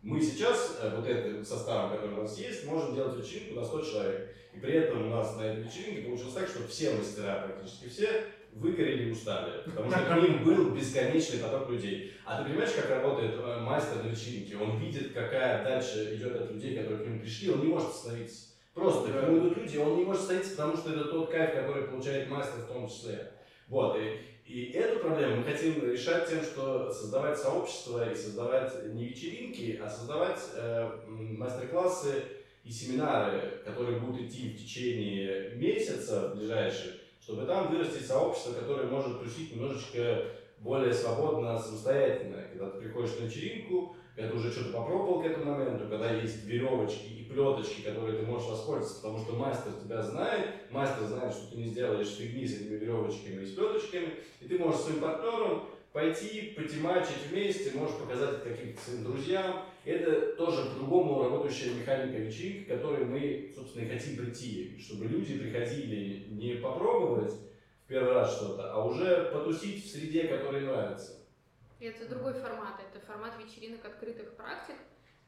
Мы сейчас, э, вот этим составом, который у нас есть, можем делать вечеринку на 100 человек. И при этом у нас на этой вечеринке получилось так, что все мастера, практически все, выгорели и устали, потому что к ним был бесконечный поток людей. А ты понимаешь, как работает э, мастер на вечеринке? Он видит, какая дальше идет от людей, которые к нему пришли, он не может остановиться. Просто к нему идут люди, он не может остановиться, потому что это тот кайф, который получает мастер в том числе. Вот, и, и эту проблему мы хотим решать тем, что создавать сообщество и создавать не вечеринки, а создавать э, мастер-классы и семинары, которые будут идти в течение месяца ближайших, чтобы там вырастить сообщество, которое может тусить немножечко более свободно, самостоятельно. Когда ты приходишь на вечеринку, когда ты уже что-то попробовал к этому моменту, когда есть веревочки и плеточки, которые ты можешь воспользоваться, потому что мастер тебя знает, мастер знает, что ты не сделаешь фигни с этими веревочками и с плеточками, и ты можешь своим партнером пойти, потемачить вместе, можешь показать это каким-то своим друзьям. Это тоже по-другому работающая механика вечеринки, к которой мы, собственно, и хотим прийти, чтобы люди приходили не попробовать в первый раз что-то, а уже потусить в среде, которая нравится. Это другой формат, это формат вечеринок открытых практик,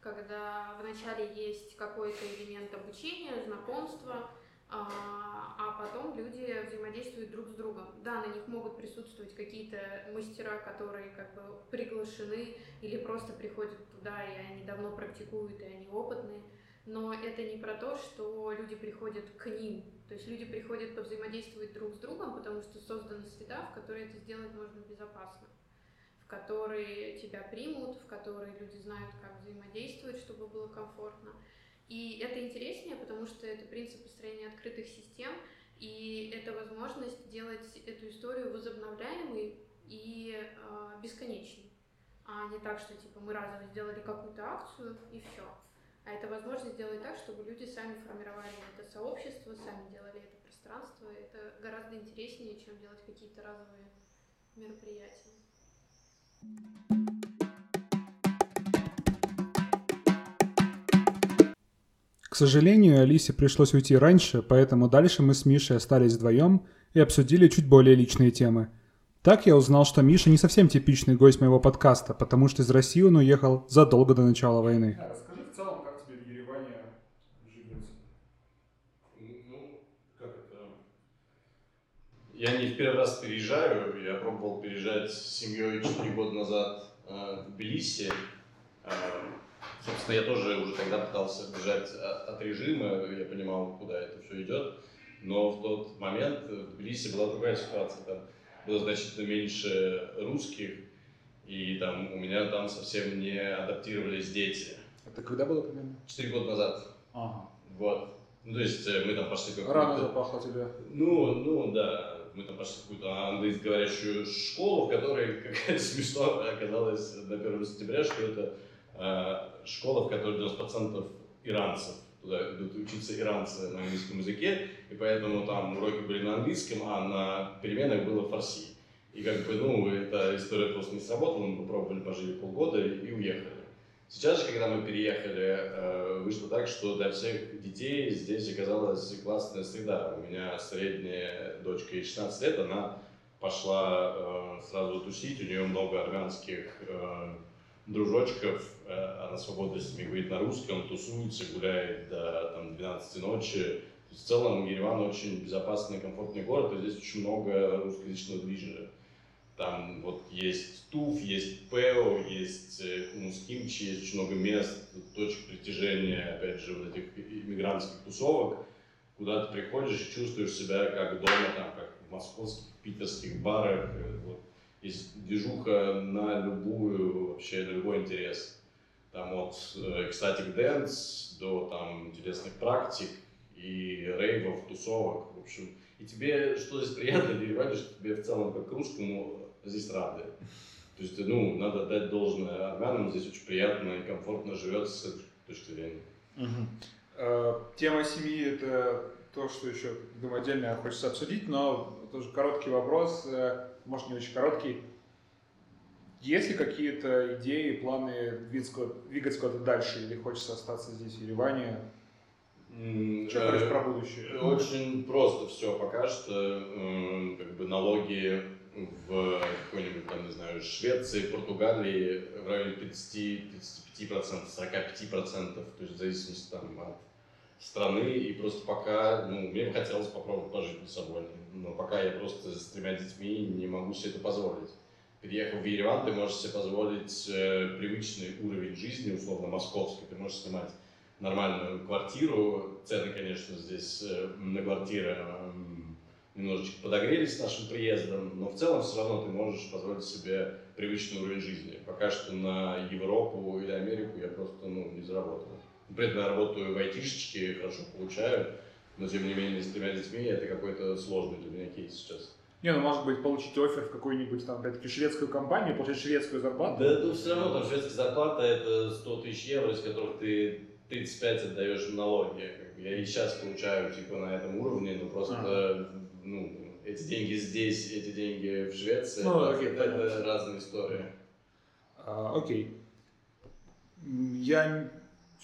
когда вначале есть какой-то элемент обучения, знакомства, а, а потом люди взаимодействуют друг с другом. Да, на них могут присутствовать какие-то мастера, которые как бы приглашены или просто приходят туда, и они давно практикуют, и они опытные. Но это не про то, что люди приходят к ним. То есть люди приходят повзаимодействовать друг с другом, потому что создана среда, в которой это сделать можно безопасно в которой тебя примут, в которой люди знают, как взаимодействовать, чтобы было комфортно. И это интереснее, потому что это принцип построения открытых систем, и это возможность делать эту историю возобновляемой и э, бесконечной. А не так, что типа мы разово сделали какую-то акцию и все. А это возможность сделать так, чтобы люди сами формировали это сообщество, сами делали это пространство. Это гораздо интереснее, чем делать какие-то разовые мероприятия. К сожалению, Алисе пришлось уйти раньше, поэтому дальше мы с Мишей остались вдвоем и обсудили чуть более личные темы. Так я узнал, что Миша не совсем типичный гость моего подкаста, потому что из России он уехал задолго до начала войны. А расскажи в целом, как тебе в Ереване живется? Ну, как это... Я не в первый раз переезжаю, я пробовал переезжать с семьей 4 года назад э, в Тбилиси. Э, Собственно, я тоже уже тогда пытался бежать от режима, я понимал, куда это все идет. Но в тот момент в Тбилиси была другая ситуация. Там было значительно меньше русских, и там у меня там совсем не адаптировались дети. Это когда было примерно? Четыре года назад. Ага. Вот. Ну, то есть э, мы там пошли как Рано запахло тебе. Ну, ну, да. Мы там пошли в какую-то английско-говорящую школу, в которой, как смешно оказалось на 1 сентября, что это школа, в которой 90% иранцев. Туда идут учиться иранцы на английском языке, и поэтому там уроки были на английском, а на переменах было фарси. И как бы, ну, эта история просто не сработала, мы попробовали, пожили полгода и уехали. Сейчас же, когда мы переехали, э, вышло так, что для всех детей здесь оказалась классная среда. У меня средняя дочка ей 16 лет, она пошла э, сразу тусить, у нее много армянских э, дружочков, она свободно с ними говорит на русском, тусуется, гуляет до там, 12 ночи. В целом Ереван очень безопасный комфортный город, и здесь очень много русскоязычного движения. Там вот есть ТУФ, есть ПЭО, есть Хумус-Кимчи, есть очень много мест, точек притяжения, опять же, вот этих иммигрантских тусовок, куда ты приходишь и чувствуешь себя как дома, там, как в московских, питерских барах. Вот. Есть движуха на любую, вообще на любой интерес. Там от ecstatic dance до там интересных практик и рейвов, тусовок. В общем, и тебе что здесь приятно Ереване, что тебе в целом как русскому здесь рады. То есть, ну, надо дать должное армянам, здесь очень приятно и комфортно живется с этой точки зрения. Угу. Тема семьи – это то, что еще, думаю, отдельно хочется обсудить, но тоже короткий вопрос, э, может, не очень короткий. Есть ли какие-то идеи, планы двигаться куда-то дальше или хочется остаться здесь, в Ереване? Что говоришь э, про будущее? Очень просто все пока что. Как бы налоги в какой-нибудь, там, не знаю, Швеции, Португалии в районе 30, 35%, 45%, то есть в зависимости там, от страны, и просто пока, ну, мне бы хотелось попробовать пожить на собой, но пока я просто с тремя детьми не могу себе это позволить. Переехав в Ереван, ты можешь себе позволить э, привычный уровень жизни, условно московский, ты можешь снимать нормальную квартиру, цены, конечно, здесь э, на квартиры э, немножечко подогрелись с нашим приездом, но в целом все равно ты можешь позволить себе привычный уровень жизни. Пока что на Европу или Америку я просто ну, не заработал. При этом я работаю в айтишечке, хорошо получаю, но тем не менее с тремя детьми это какой-то сложный для меня кейс сейчас. Не, ну может быть получить офер в какую-нибудь там, опять-таки, шведскую компанию, получить шведскую зарплату? Да, ну все равно там шведская зарплата это 100 тысяч евро, из которых ты 35 отдаешь в налоги. Я и сейчас получаю типа на этом уровне, но просто а ну, эти деньги здесь, эти деньги в Швеции, ну, это, окей, это разные истории. А, окей. Я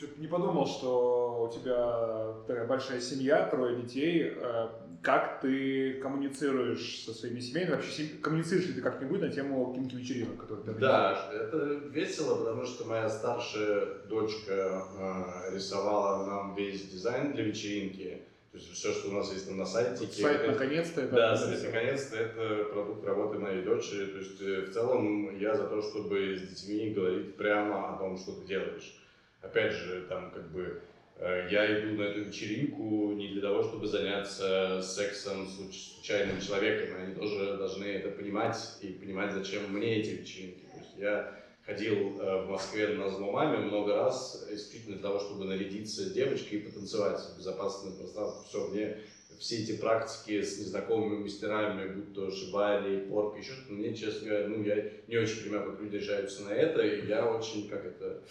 что-то не подумал, что у тебя такая большая семья, трое детей. А как ты коммуницируешь со своими семьями? Вообще коммуницируешь ли ты как-нибудь на тему каких-то вечеринок, которые ты Да, это весело, потому что моя старшая дочка э, рисовала нам весь дизайн для вечеринки. То есть все, что у нас есть на сайте. Сайт наконец-то это. Да, сайт наконец-то это продукт работы моей дочери. То есть э, в целом я за то, чтобы с детьми говорить прямо о том, что ты делаешь. Опять же, там как бы э, я иду на эту вечеринку не для того, чтобы заняться сексом с случайным человеком. Они тоже должны это понимать и понимать, зачем мне эти вечеринки. То есть я ходил э, в Москве на зло маме много раз, исключительно для того, чтобы нарядиться девочкой и потанцевать в безопасном пространстве. Все, мне все эти практики с незнакомыми мастерами, будь то шибали, порк, еще что-то, мне, честно говоря, ну, я не очень понимаю, как люди решаются на это, и я очень, как это,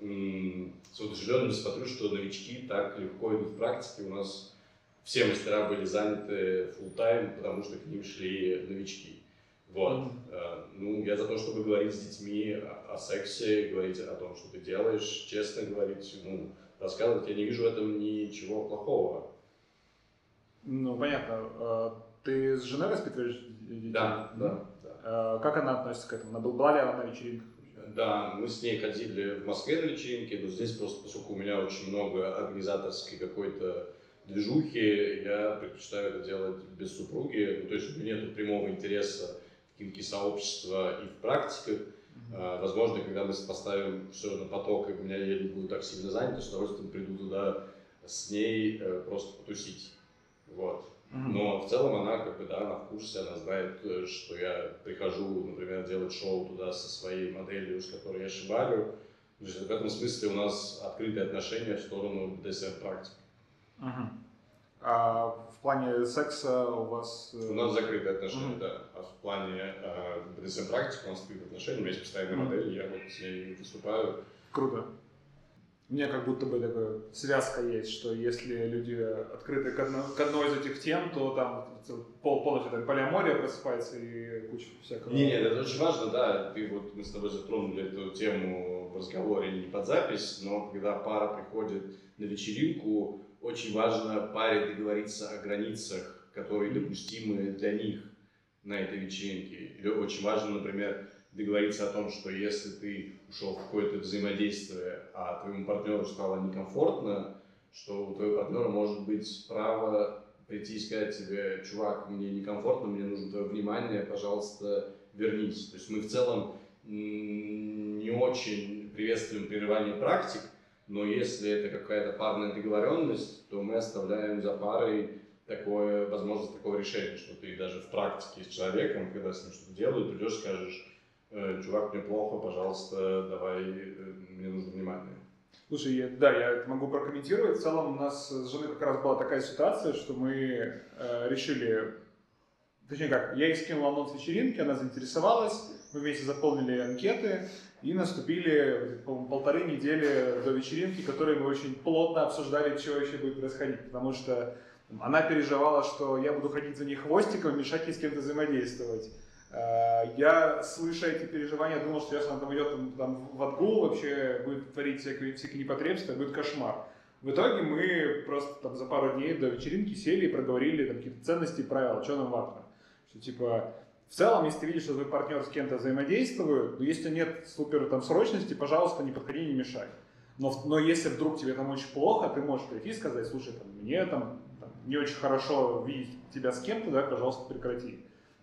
с удовлетворенностью смотрю, что новички так легко идут в практике. У нас все мастера были заняты full time потому что к ним шли новички. Вот. Mm-hmm. Ну, я за то, чтобы говорить с детьми о, о сексе, говорить о том, что ты делаешь, честно говорить, ну, рассказывать. Я не вижу в этом ничего плохого. Ну, понятно. А, ты с женой воспитываешь детей? Да, да. да. Как она относится к этому? Была ли она на вечеринках? Да, мы с ней ходили в Москве на вечеринки, но здесь просто, поскольку у меня очень много организаторской какой-то движухи, я предпочитаю это делать без супруги, ну, то есть у меня нет прямого интереса какие сообщества и в практиках, Э, возможно, когда мы поставим все на поток, и у меня я не буду так сильно занят, с удовольствием приду туда с ней э, просто потусить. Вот. Но в целом она как бы, да, она в курсе, она знает, э, что я прихожу, например, делать шоу туда со своей моделью, с которой я шибалю. То есть в этом смысле у нас открытые отношения в сторону БДСМ-практик. Угу. А в плане секса у вас... Э, у нас закрытые отношения, mm-hmm. да. А в плане э, БДСМ-практики у нас открытые отношения. У меня есть постоянная mm-hmm. модель, я вот с ней выступаю. Круто. Меня как будто бы такая связка есть, что если люди открыты к, одно, к одной из этих тем, то там пол, полностью там полиамория просыпается и куча всякого. Не, нет, это очень важно, да. Ты вот мы с тобой затронули эту тему в разговоре не под запись, но когда пара приходит на вечеринку, очень важно паре договориться о границах, которые допустимы для них на этой вечеринке. Или очень важно, например, договориться о том, что если ты ушел в какое-то взаимодействие, а твоему партнеру стало некомфортно, что у твоего партнера может быть право прийти и сказать тебе, чувак, мне некомфортно, мне нужно твое внимание, пожалуйста, вернись. То есть мы в целом не очень приветствуем прерывание практик, но если это какая-то парная договоренность, то мы оставляем за парой такое, возможность такого решения, что ты даже в практике с человеком, когда с ним что-то делают, придешь и скажешь, «Э, чувак, мне плохо, пожалуйста, давай, э, мне нужно внимание. Слушай, я, да, я это могу прокомментировать. В целом у нас с женой как раз была такая ситуация, что мы э, решили, точнее как, я ей скинул анонс вечеринки, она заинтересовалась, мы вместе заполнили анкеты, и наступили полторы недели до вечеринки, которые мы очень плотно обсуждали, что еще будет происходить, потому что она переживала, что я буду ходить за ней хвостиком, мешать ей с кем-то взаимодействовать. Э, я, слыша эти переживания, думал, что если она там идет там, в отгул, вообще будет творить всякие, всякие непотребства, будет кошмар. В итоге мы просто там за пару дней до вечеринки сели и проговорили там какие-то ценности и правила, что нам важно. Что типа, в целом, если ты видишь, что твой партнер с кем-то взаимодействует, но если нет супер там срочности, пожалуйста, не подходи, не мешай. Но, но если вдруг тебе там очень плохо, ты можешь прийти и сказать, слушай, там, мне там, там не очень хорошо видеть тебя с кем-то, да, пожалуйста, прекрати.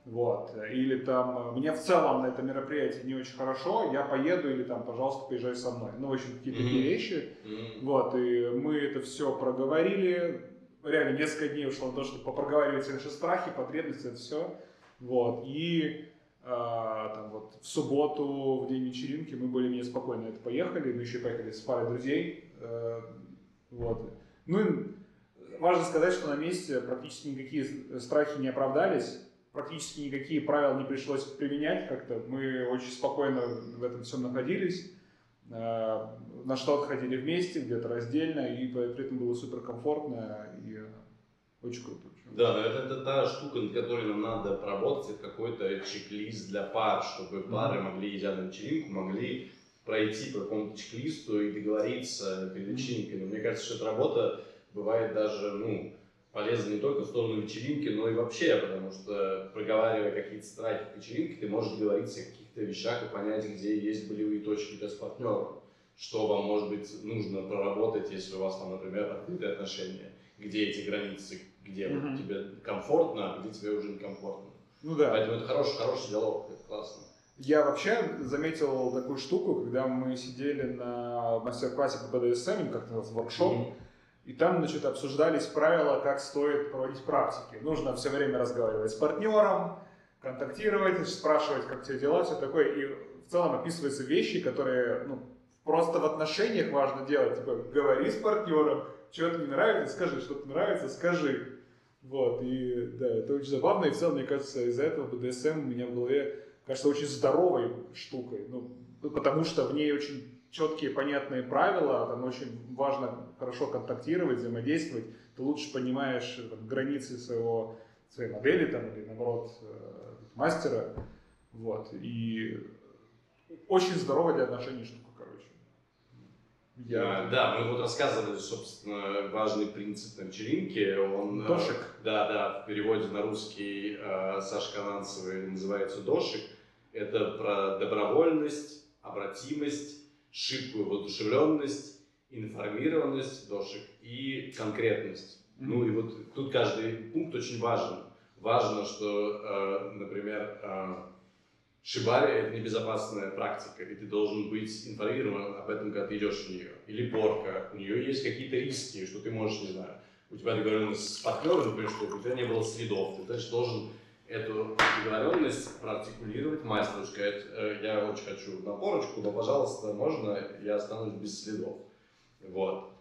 Вот. Или там, мне в целом на это мероприятие не очень хорошо, я поеду, или там, пожалуйста, поезжай со мной. Ну, в общем, какие-то такие mm-hmm. вещи. Mm-hmm. Вот, и мы это все проговорили. Реально, несколько дней ушло на то, чтобы попроговаривать все наши страхи, потребности, это все. Вот, и а, там вот в субботу, в день вечеринки, мы более-менее спокойно это поехали, мы еще поехали с парой друзей, э, вот. Ну важно сказать, что на месте практически никакие страхи не оправдались, практически никакие правила не пришлось применять как-то, мы очень спокойно в этом всем находились, э, на что-то ходили вместе, где-то раздельно, и при этом было супер комфортно и очень круто. Да, но это, это та штука, над которой нам надо поработать, это какой-то чек-лист для пар, чтобы пары могли, идя на вечеринку, могли пройти по какому-то чек-листу и договориться перед вечеринкой. Но мне кажется, что эта работа бывает даже, ну, полезна не только в сторону вечеринки, но и вообще, потому что проговаривая какие-то страхи к вечеринке, ты можешь говорить о каких-то вещах и понять, где есть болевые точки тебя с партнером, что вам, может быть, нужно проработать, если у вас там, например, открытые отношения, где эти границы, где mm-hmm. вот тебе комфортно, а где тебе уже некомфортно. Ну да. Поэтому это хороший, хороший диалог, это классно. Я вообще заметил такую штуку, когда мы сидели на мастер-классе по BDSM, как называется, воркшоп, mm-hmm. И там, значит, обсуждались правила, как стоит проводить практики. Нужно все время разговаривать с партнером, контактировать, спрашивать, как тебе дела, все такое. И в целом описываются вещи, которые ну, просто в отношениях важно делать. Типа, говори с партнером, что-то не нравится, скажи, что-то нравится, скажи. Вот, и да, это очень забавно, и в целом, мне кажется, из-за этого BDSM у меня в голове кажется очень здоровой штукой, ну, потому что в ней очень четкие, понятные правила, там очень важно хорошо контактировать, взаимодействовать, ты лучше понимаешь там, границы своего, своей модели там, или наоборот э, мастера, вот, и очень здоровая для отношений штука. Я... Да, мы вот рассказывали, собственно, важный принцип на вечеринке. Он, э, дошик. Да, да, в переводе на русский э, Саша Кананцевый называется дошик. Это про добровольность, обратимость, шибкую воодушевленность, информированность дошик и конкретность. Mm-hmm. Ну и вот тут каждый пункт очень важен. Важно, что, э, например, э, Шибари – это небезопасная практика, и ты должен быть информирован об этом, когда ты идешь в нее. Или порка, у нее есть какие-то риски, что ты можешь, не знаю, у тебя договоренность с партнером, например, что у тебя не было следов, ты, значит, должен эту договоренность проартикулировать мастеру, сказать, э, я очень хочу на порочку, но, пожалуйста, можно, я останусь без следов. Вот.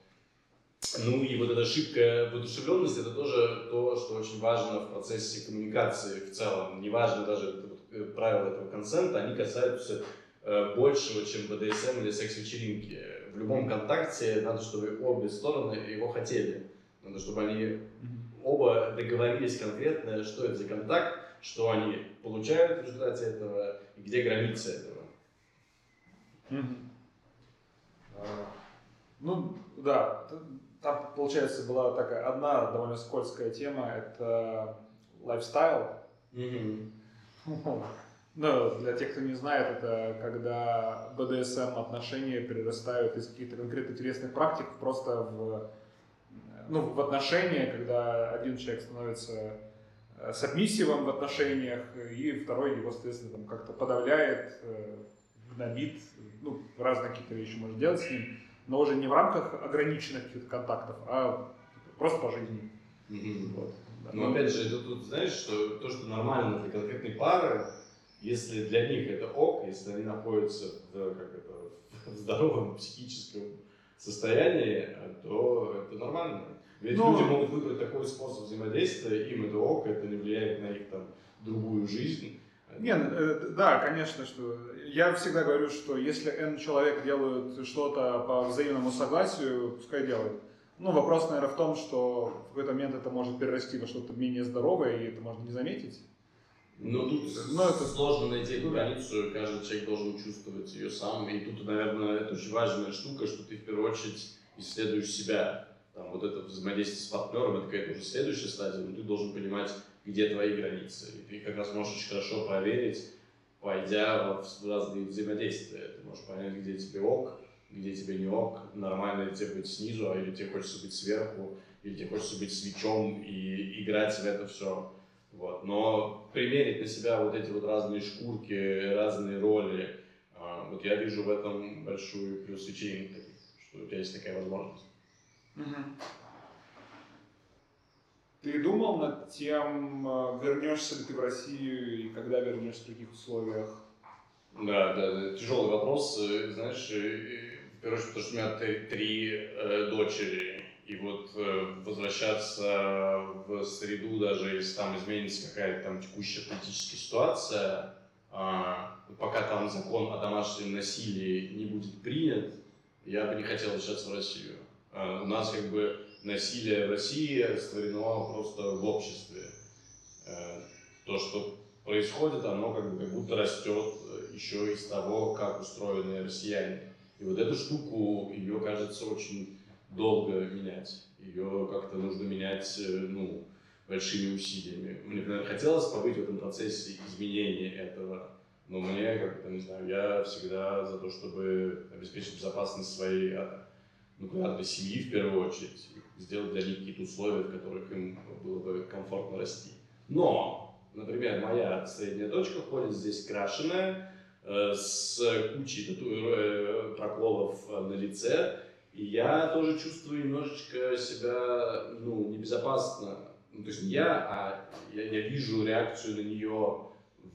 Ну и вот эта ошибка воодушевленность, это тоже то, что очень важно в процессе коммуникации в целом. Неважно даже это вот, э, правила этого консента, они касаются э, большего, чем БДСМ или секс-вечеринки. В любом контакте надо, чтобы обе стороны его хотели. Надо, чтобы они оба договорились конкретно, что это за контакт, что они получают в результате этого и где границы этого. Mm-hmm. Ну, да, там, получается, была такая одна довольно скользкая тема, это лайфстайл. Ну, для тех, кто не знает, это когда БДСМ отношения перерастают из каких-то конкретно интересных практик просто в, ну, в отношения, когда один человек становится э, сабмиссивом в отношениях, и второй его, соответственно, там как-то подавляет, э, гнобит, ну, разные какие-то вещи может делать с ним но уже не в рамках ограниченных каких-то контактов, а просто по жизни. Mm-hmm. Вот. Да. Но опять же, это тут, знаешь, что то, что нормально для конкретной пары, если для них это ок, если они находятся в, как это, в здоровом психическом состоянии, то это нормально. Ведь Но... люди могут выбрать такой способ взаимодействия, им это ок, это не влияет на их там другую жизнь. Нет, э, да, конечно, что я всегда говорю, что если N человек делают что-то по взаимному согласию, пускай делают. Ну, вопрос, наверное, в том, что в какой-то момент это может перерасти во что-то менее здоровое, и это можно не заметить. Ну, тут Но это... сложно найти эту границу, каждый человек должен чувствовать ее сам, и тут, наверное, это очень важная штука, что ты в первую очередь исследуешь себя. Там вот это взаимодействие с партнером, это какая-то уже следующая стадия, но ты должен понимать, где твои границы. И ты как раз можешь очень хорошо проверить, пойдя в разные взаимодействия. Ты можешь понять, где тебе ок, где тебе не ок, нормально ли тебе быть снизу, а или тебе хочется быть сверху, или тебе хочется быть свечом и играть в это все. Вот. Но примерить на себя вот эти вот разные шкурки, разные роли, а, вот я вижу в этом большую плюс вечеринок, что у тебя есть такая возможность. Ты думал над тем, э, вернешься ли ты в Россию и когда вернешься, в каких условиях? Да, да, да, тяжелый вопрос. Э, знаешь, э, в первую очередь, потому что у меня три, три э, дочери, и вот э, возвращаться в среду, даже если там изменится какая-то там текущая политическая ситуация, э, пока там закон о домашнем насилии не будет принят, я бы не хотел возвращаться в Россию. Э, у нас как бы насилие в России растворено просто в обществе. Э, то, что происходит, оно как, бы, как будто растет э, еще из того, как устроены россияне. И вот эту штуку, ее кажется очень долго менять. Ее как-то нужно менять, э, ну, большими усилиями. Мне, наверное, хотелось побыть в этом процессе изменения этого, но мне, как-то, не знаю, я всегда за то, чтобы обеспечить безопасность своей, ну, для семьи в первую очередь, сделать для них какие-то условия, в которых им было бы комфортно расти. Но, например, моя средняя дочка ходит здесь крашеная, э, с кучей тату... э, проколов э, на лице, и я тоже чувствую немножечко себя, ну, небезопасно. Ну, то есть не я, а я, я вижу реакцию на нее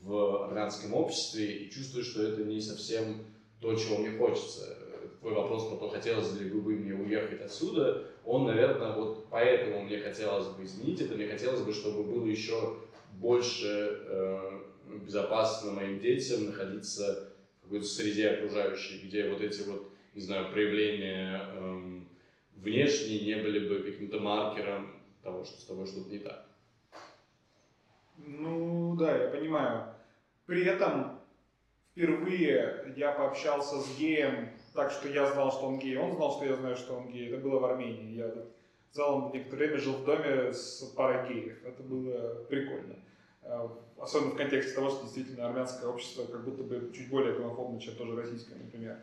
в афганском обществе и чувствую, что это не совсем то, чего мне хочется. Твой вопрос про то, хотелось ли бы мне уехать отсюда, он, наверное, вот поэтому мне хотелось бы изменить это, мне хотелось бы, чтобы было еще больше э, безопасно моим детям находиться в какой-то среде окружающей, где вот эти вот, не знаю, проявления э, внешние не были бы каким-то маркером того, что с тобой что-то не так. Ну да, я понимаю. При этом впервые я пообщался с геем так что я знал, что он гей, он знал, что я знаю, что он гей. Это было в Армении. Я в целом некоторое время жил в доме с парой геев. Это было прикольно. Э, особенно в контексте того, что действительно армянское общество как будто бы чуть более гомофобно, чем тоже российское, например.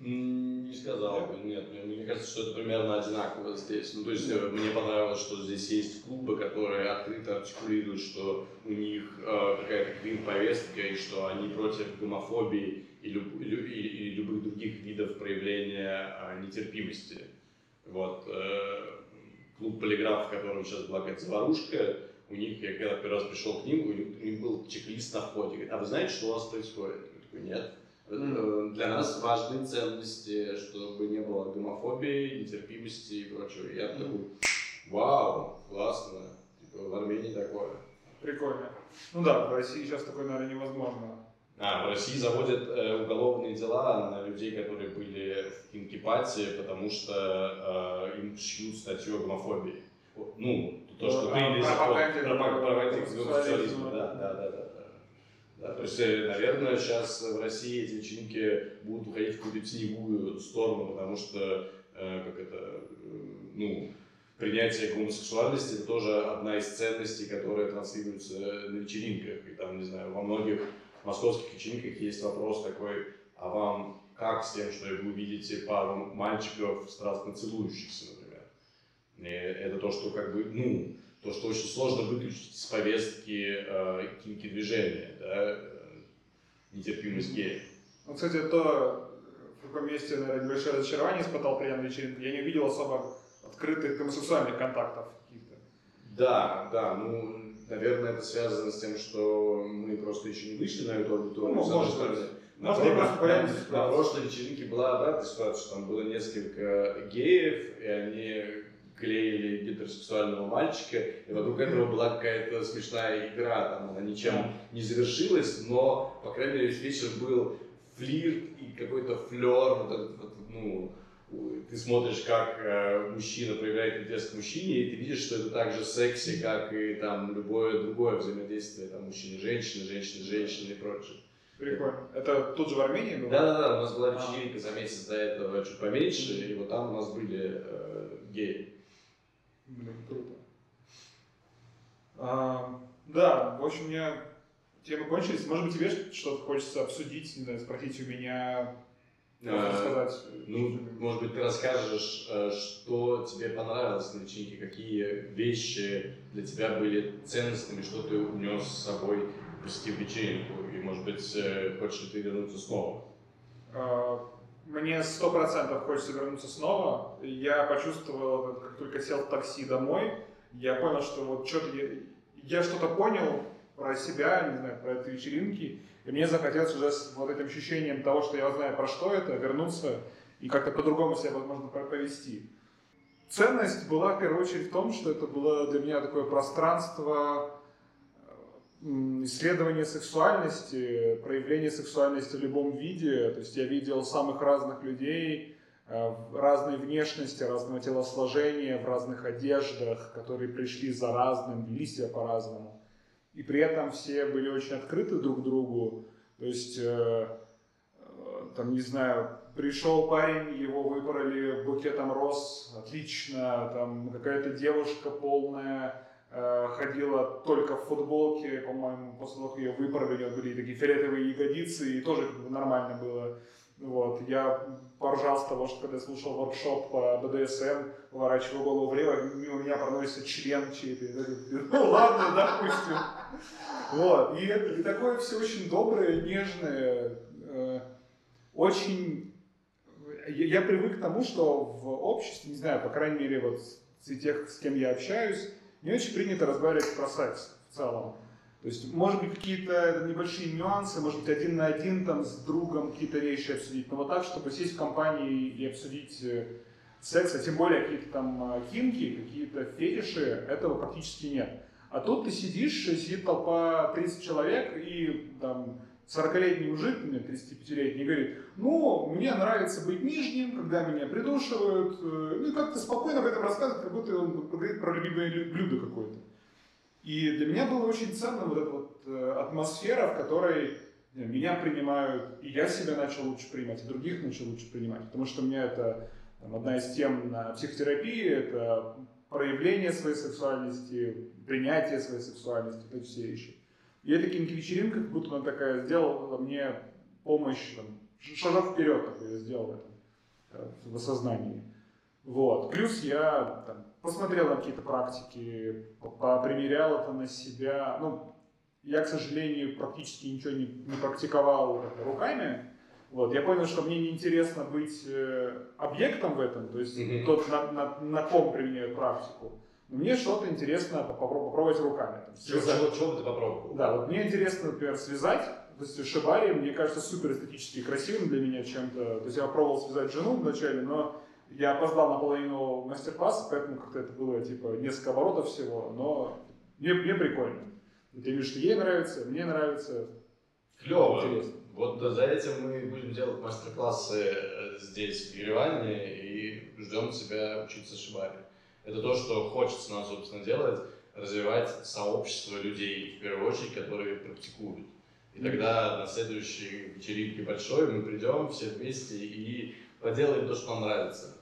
Не сказал бы, нет. Мне кажется, что это примерно одинаково здесь. Ну, то есть, э, мне понравилось, что здесь есть клубы, которые открыто артикулируют, что у них э, какая-то квин-повестка, и что они против гомофобии и, люб, и, и, любых других видов проявления э, нетерпимости. Вот. Э, клуб «Полиграф», в котором сейчас была какая-то заварушка, у них, я когда первый раз пришел к ним, у них, у них был чек-лист на входе. Говорит, а вы знаете, что у вас происходит? Я такой, нет. Mm. Для нас важны ценности, чтобы не было гомофобии, нетерпимости и прочего. Я mm. такой, вау, классно. Типа, в Армении такое. Прикольно. Ну да, в России сейчас такое, наверное, невозможно. А, в России заводят э, уголовные дела на людей, которые были в инкипате, потому что э, им шьют статью о гомофобии. Ну, то, что ну, приняли закон про гомосексуализм. Да, да, да, да. Да, то есть, э, наверное, сейчас в России эти вечеринки будут уходить в какую-то теневую сторону, потому что, э, как это, э, ну, принятие гомосексуальности это тоже одна из ценностей, которая транслируется на вечеринках. И там, не знаю, во многих московских вечеринках есть вопрос такой, а вам как с тем, что вы увидите пару мальчиков страстно целующихся, например? И это то, что как бы, ну, то, что очень сложно выключить с повестки э, кинки-движения, да, э, нетерпимость геев. Ну, кстати, то, в каком месте, наверное, небольшое разочарование испытал на вечеринке. Я не увидел особо открытых гомосексуальных контактов каких-то. Да, да, ну, наверное, это связано с тем, что мы просто еще не вышли на эту аудиторию. Ну, может быть. На, может, про... на, на прошлой вечеринке была обратная ситуация, что там было несколько геев, и они клеили гетеросексуального мальчика, и вокруг этого была какая-то смешная игра, там она ничем не завершилась, но, по крайней мере, весь вечер был флирт и какой-то флер, вот этот, вот, ну, ты смотришь, как э, мужчина проявляет интерес к мужчине, и ты видишь, что это так же секси, как и там любое другое взаимодействие, там, мужчина-женщина, женщина-женщина и прочее. Прикольно. Это тут же в Армении было? Да-да-да, у нас была вечеринка за месяц до этого чуть поменьше, и вот там у нас были э, геи. Блин, круто. А, да, в общем, у меня темы кончились. Может быть, тебе что-то хочется обсудить, не знаю, спросить у меня, а? Ну, может быть, ты расскажешь, э, что тебе понравилось на вечеринке, какие вещи для тебя были ценностными, что ты унес с собой, посетив вечеринку, и, может быть, хочешь ли ты вернуться снова? А, мне сто процентов хочется вернуться снова. Я почувствовал, как только сел в такси домой, я понял, что вот что-то я, я что-то понял про себя, не знаю, про эти вечеринки, и мне захотелось уже с вот этим ощущением того, что я знаю про что это, вернуться и как-то по-другому себя, возможно, повести. Ценность была в первую очередь в том, что это было для меня такое пространство исследование сексуальности, проявление сексуальности в любом виде. То есть я видел самых разных людей, э, разной внешности, разного телосложения, в разных одеждах, которые пришли за разным, вели себя по-разному. И при этом все были очень открыты друг другу. То есть, э, э, там, не знаю, пришел парень, его выпороли букетом роз, отлично, там какая-то девушка полная, Э, ходила только в футболке, по-моему, после того, как ее выпороли, у нее были такие фиолетовые ягодицы, и тоже как бы нормально было. Вот. Я поржал с того, что когда я слушал воркшоп по БДСМ, поворачивал голову влево, мимо меня проносится член чей-то. Ну ладно, допустим. Вот. И, и такое все очень доброе, нежное, э, очень... Я, я привык к тому, что в обществе, не знаю, по крайней мере, вот с тех, с кем я общаюсь, не очень принято разговаривать про секс в целом. То есть, может быть, какие-то небольшие нюансы, может быть, один на один там с другом какие-то вещи обсудить, но вот так, чтобы сесть в компании и обсудить э, секс, а тем более какие-то там кинки, э, какие-то фетиши, этого практически нет. А тут ты сидишь, сидит толпа 30 человек, и там 40-летний мужик, мне 35-летний, говорит, ну, мне нравится быть нижним, когда меня придушивают, э, ну, как-то спокойно об этом рассказывает, как будто он говорит про любимое блюдо какое-то. И для меня было очень ценно вот эта вот э, атмосфера, в которой меня принимают, и я себя начал лучше принимать, и других начал лучше принимать, потому что у меня это там, одна из тем на психотерапии, это проявление своей сексуальности, принятие своей сексуальности, это все вещи. И эта кинки-вечеринка, как будто она такая сделала мне помощь, там, шажок вперед такой я сделал в этом, э, в осознании. Вот. Плюс я там, посмотрел на какие-то практики, попримерял это на себя. Ну, я, к сожалению, практически ничего не, не практиковал руками. Вот. Я понял, что мне неинтересно быть э, объектом в этом, то есть mm-hmm. тот, на, на, на ком применяют практику. Мне что-то интересно попробовать руками. Там, чего, чего, чего бы ты попробовал? Да, вот мне интересно, например, связать. То есть шибари, мне кажется, супер эстетически красивым для меня чем-то. То есть я пробовал связать жену вначале, но я опоздал на половину мастер-класса, поэтому как-то это было типа несколько оборотов всего, но мне, мне прикольно. Я вижу, что ей нравится, мне нравится. Клево. Интересно. Вот за этим мы будем делать мастер-классы э, здесь, в Ереване, и ждем тебя учиться шибари. Это то, что хочется нам, собственно, делать, развивать сообщество людей, в первую очередь, которые практикуют. И тогда на следующей вечеринке большой мы придем все вместе и поделаем то, что нам нравится.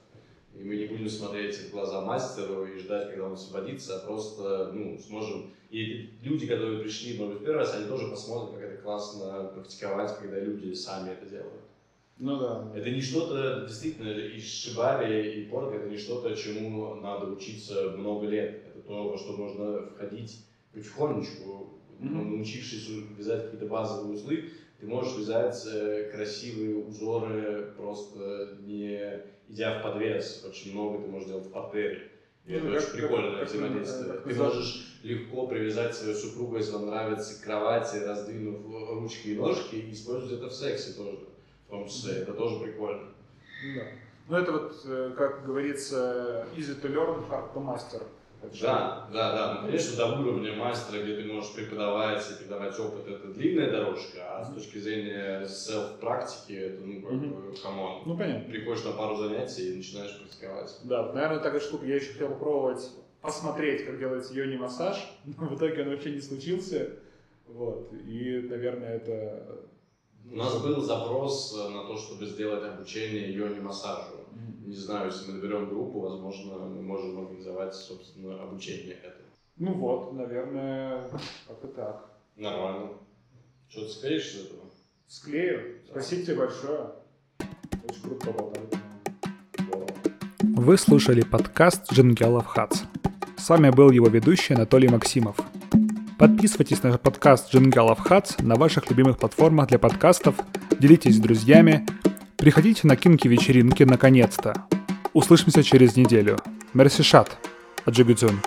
И мы не будем смотреть в глаза мастеру и ждать, когда он освободится, а просто ну, сможем... И люди, которые пришли, может быть, первый раз, они тоже посмотрят, как это классно практиковать, когда люди сами это делают. Ну да. Это не что-то, действительно, и шибари, и порка, это не что-то, чему надо учиться много лет. Это то, во что можно входить потихонечку, mm-hmm. научившись вязать какие-то базовые узлы, ты можешь вязать э, красивые узоры, просто не идя в подвес. Очень много ты можешь делать в партере. И ну, это как, очень прикольное как, взаимодействие. Как, ты можешь легко привязать свою супругу, если вам нравится, к кровати, раздвинув ручки и ножки, и использовать это в сексе тоже том числе. Это тоже прикольно. Да. Ну, это вот, э, как говорится, easy to learn, hard to master. Да, да, да. Ну, конечно, до уровня мастера, где ты можешь преподавать и передавать опыт, это длинная дорожка, а с точки зрения self-практики, это, ну, как бы, come on. Ну, понятно. Приходишь на пару занятий и начинаешь практиковать. Да, наверное, такая штука. Я еще хотел попробовать посмотреть, как делается йони-массаж, но в итоге он вообще не случился. Вот. И, наверное, это у нас был запрос на то, чтобы сделать обучение йони-массажу. Не знаю, если мы наберем группу, возможно, мы можем организовать, собственно, обучение этому. Ну вот, наверное, как и так. Нормально. Что, ты склеишь с этого? Склею. Спасибо тебе большое. Очень круто поболтали. Вы слушали подкаст Джингелов Хац. С вами был его ведущий Анатолий Максимов. Подписывайтесь на подкаст Джингалов Хатс на ваших любимых платформах для подкастов, делитесь с друзьями, приходите на кинки-вечеринки наконец-то. Услышимся через неделю. Мерси шат. Аджигудзюн.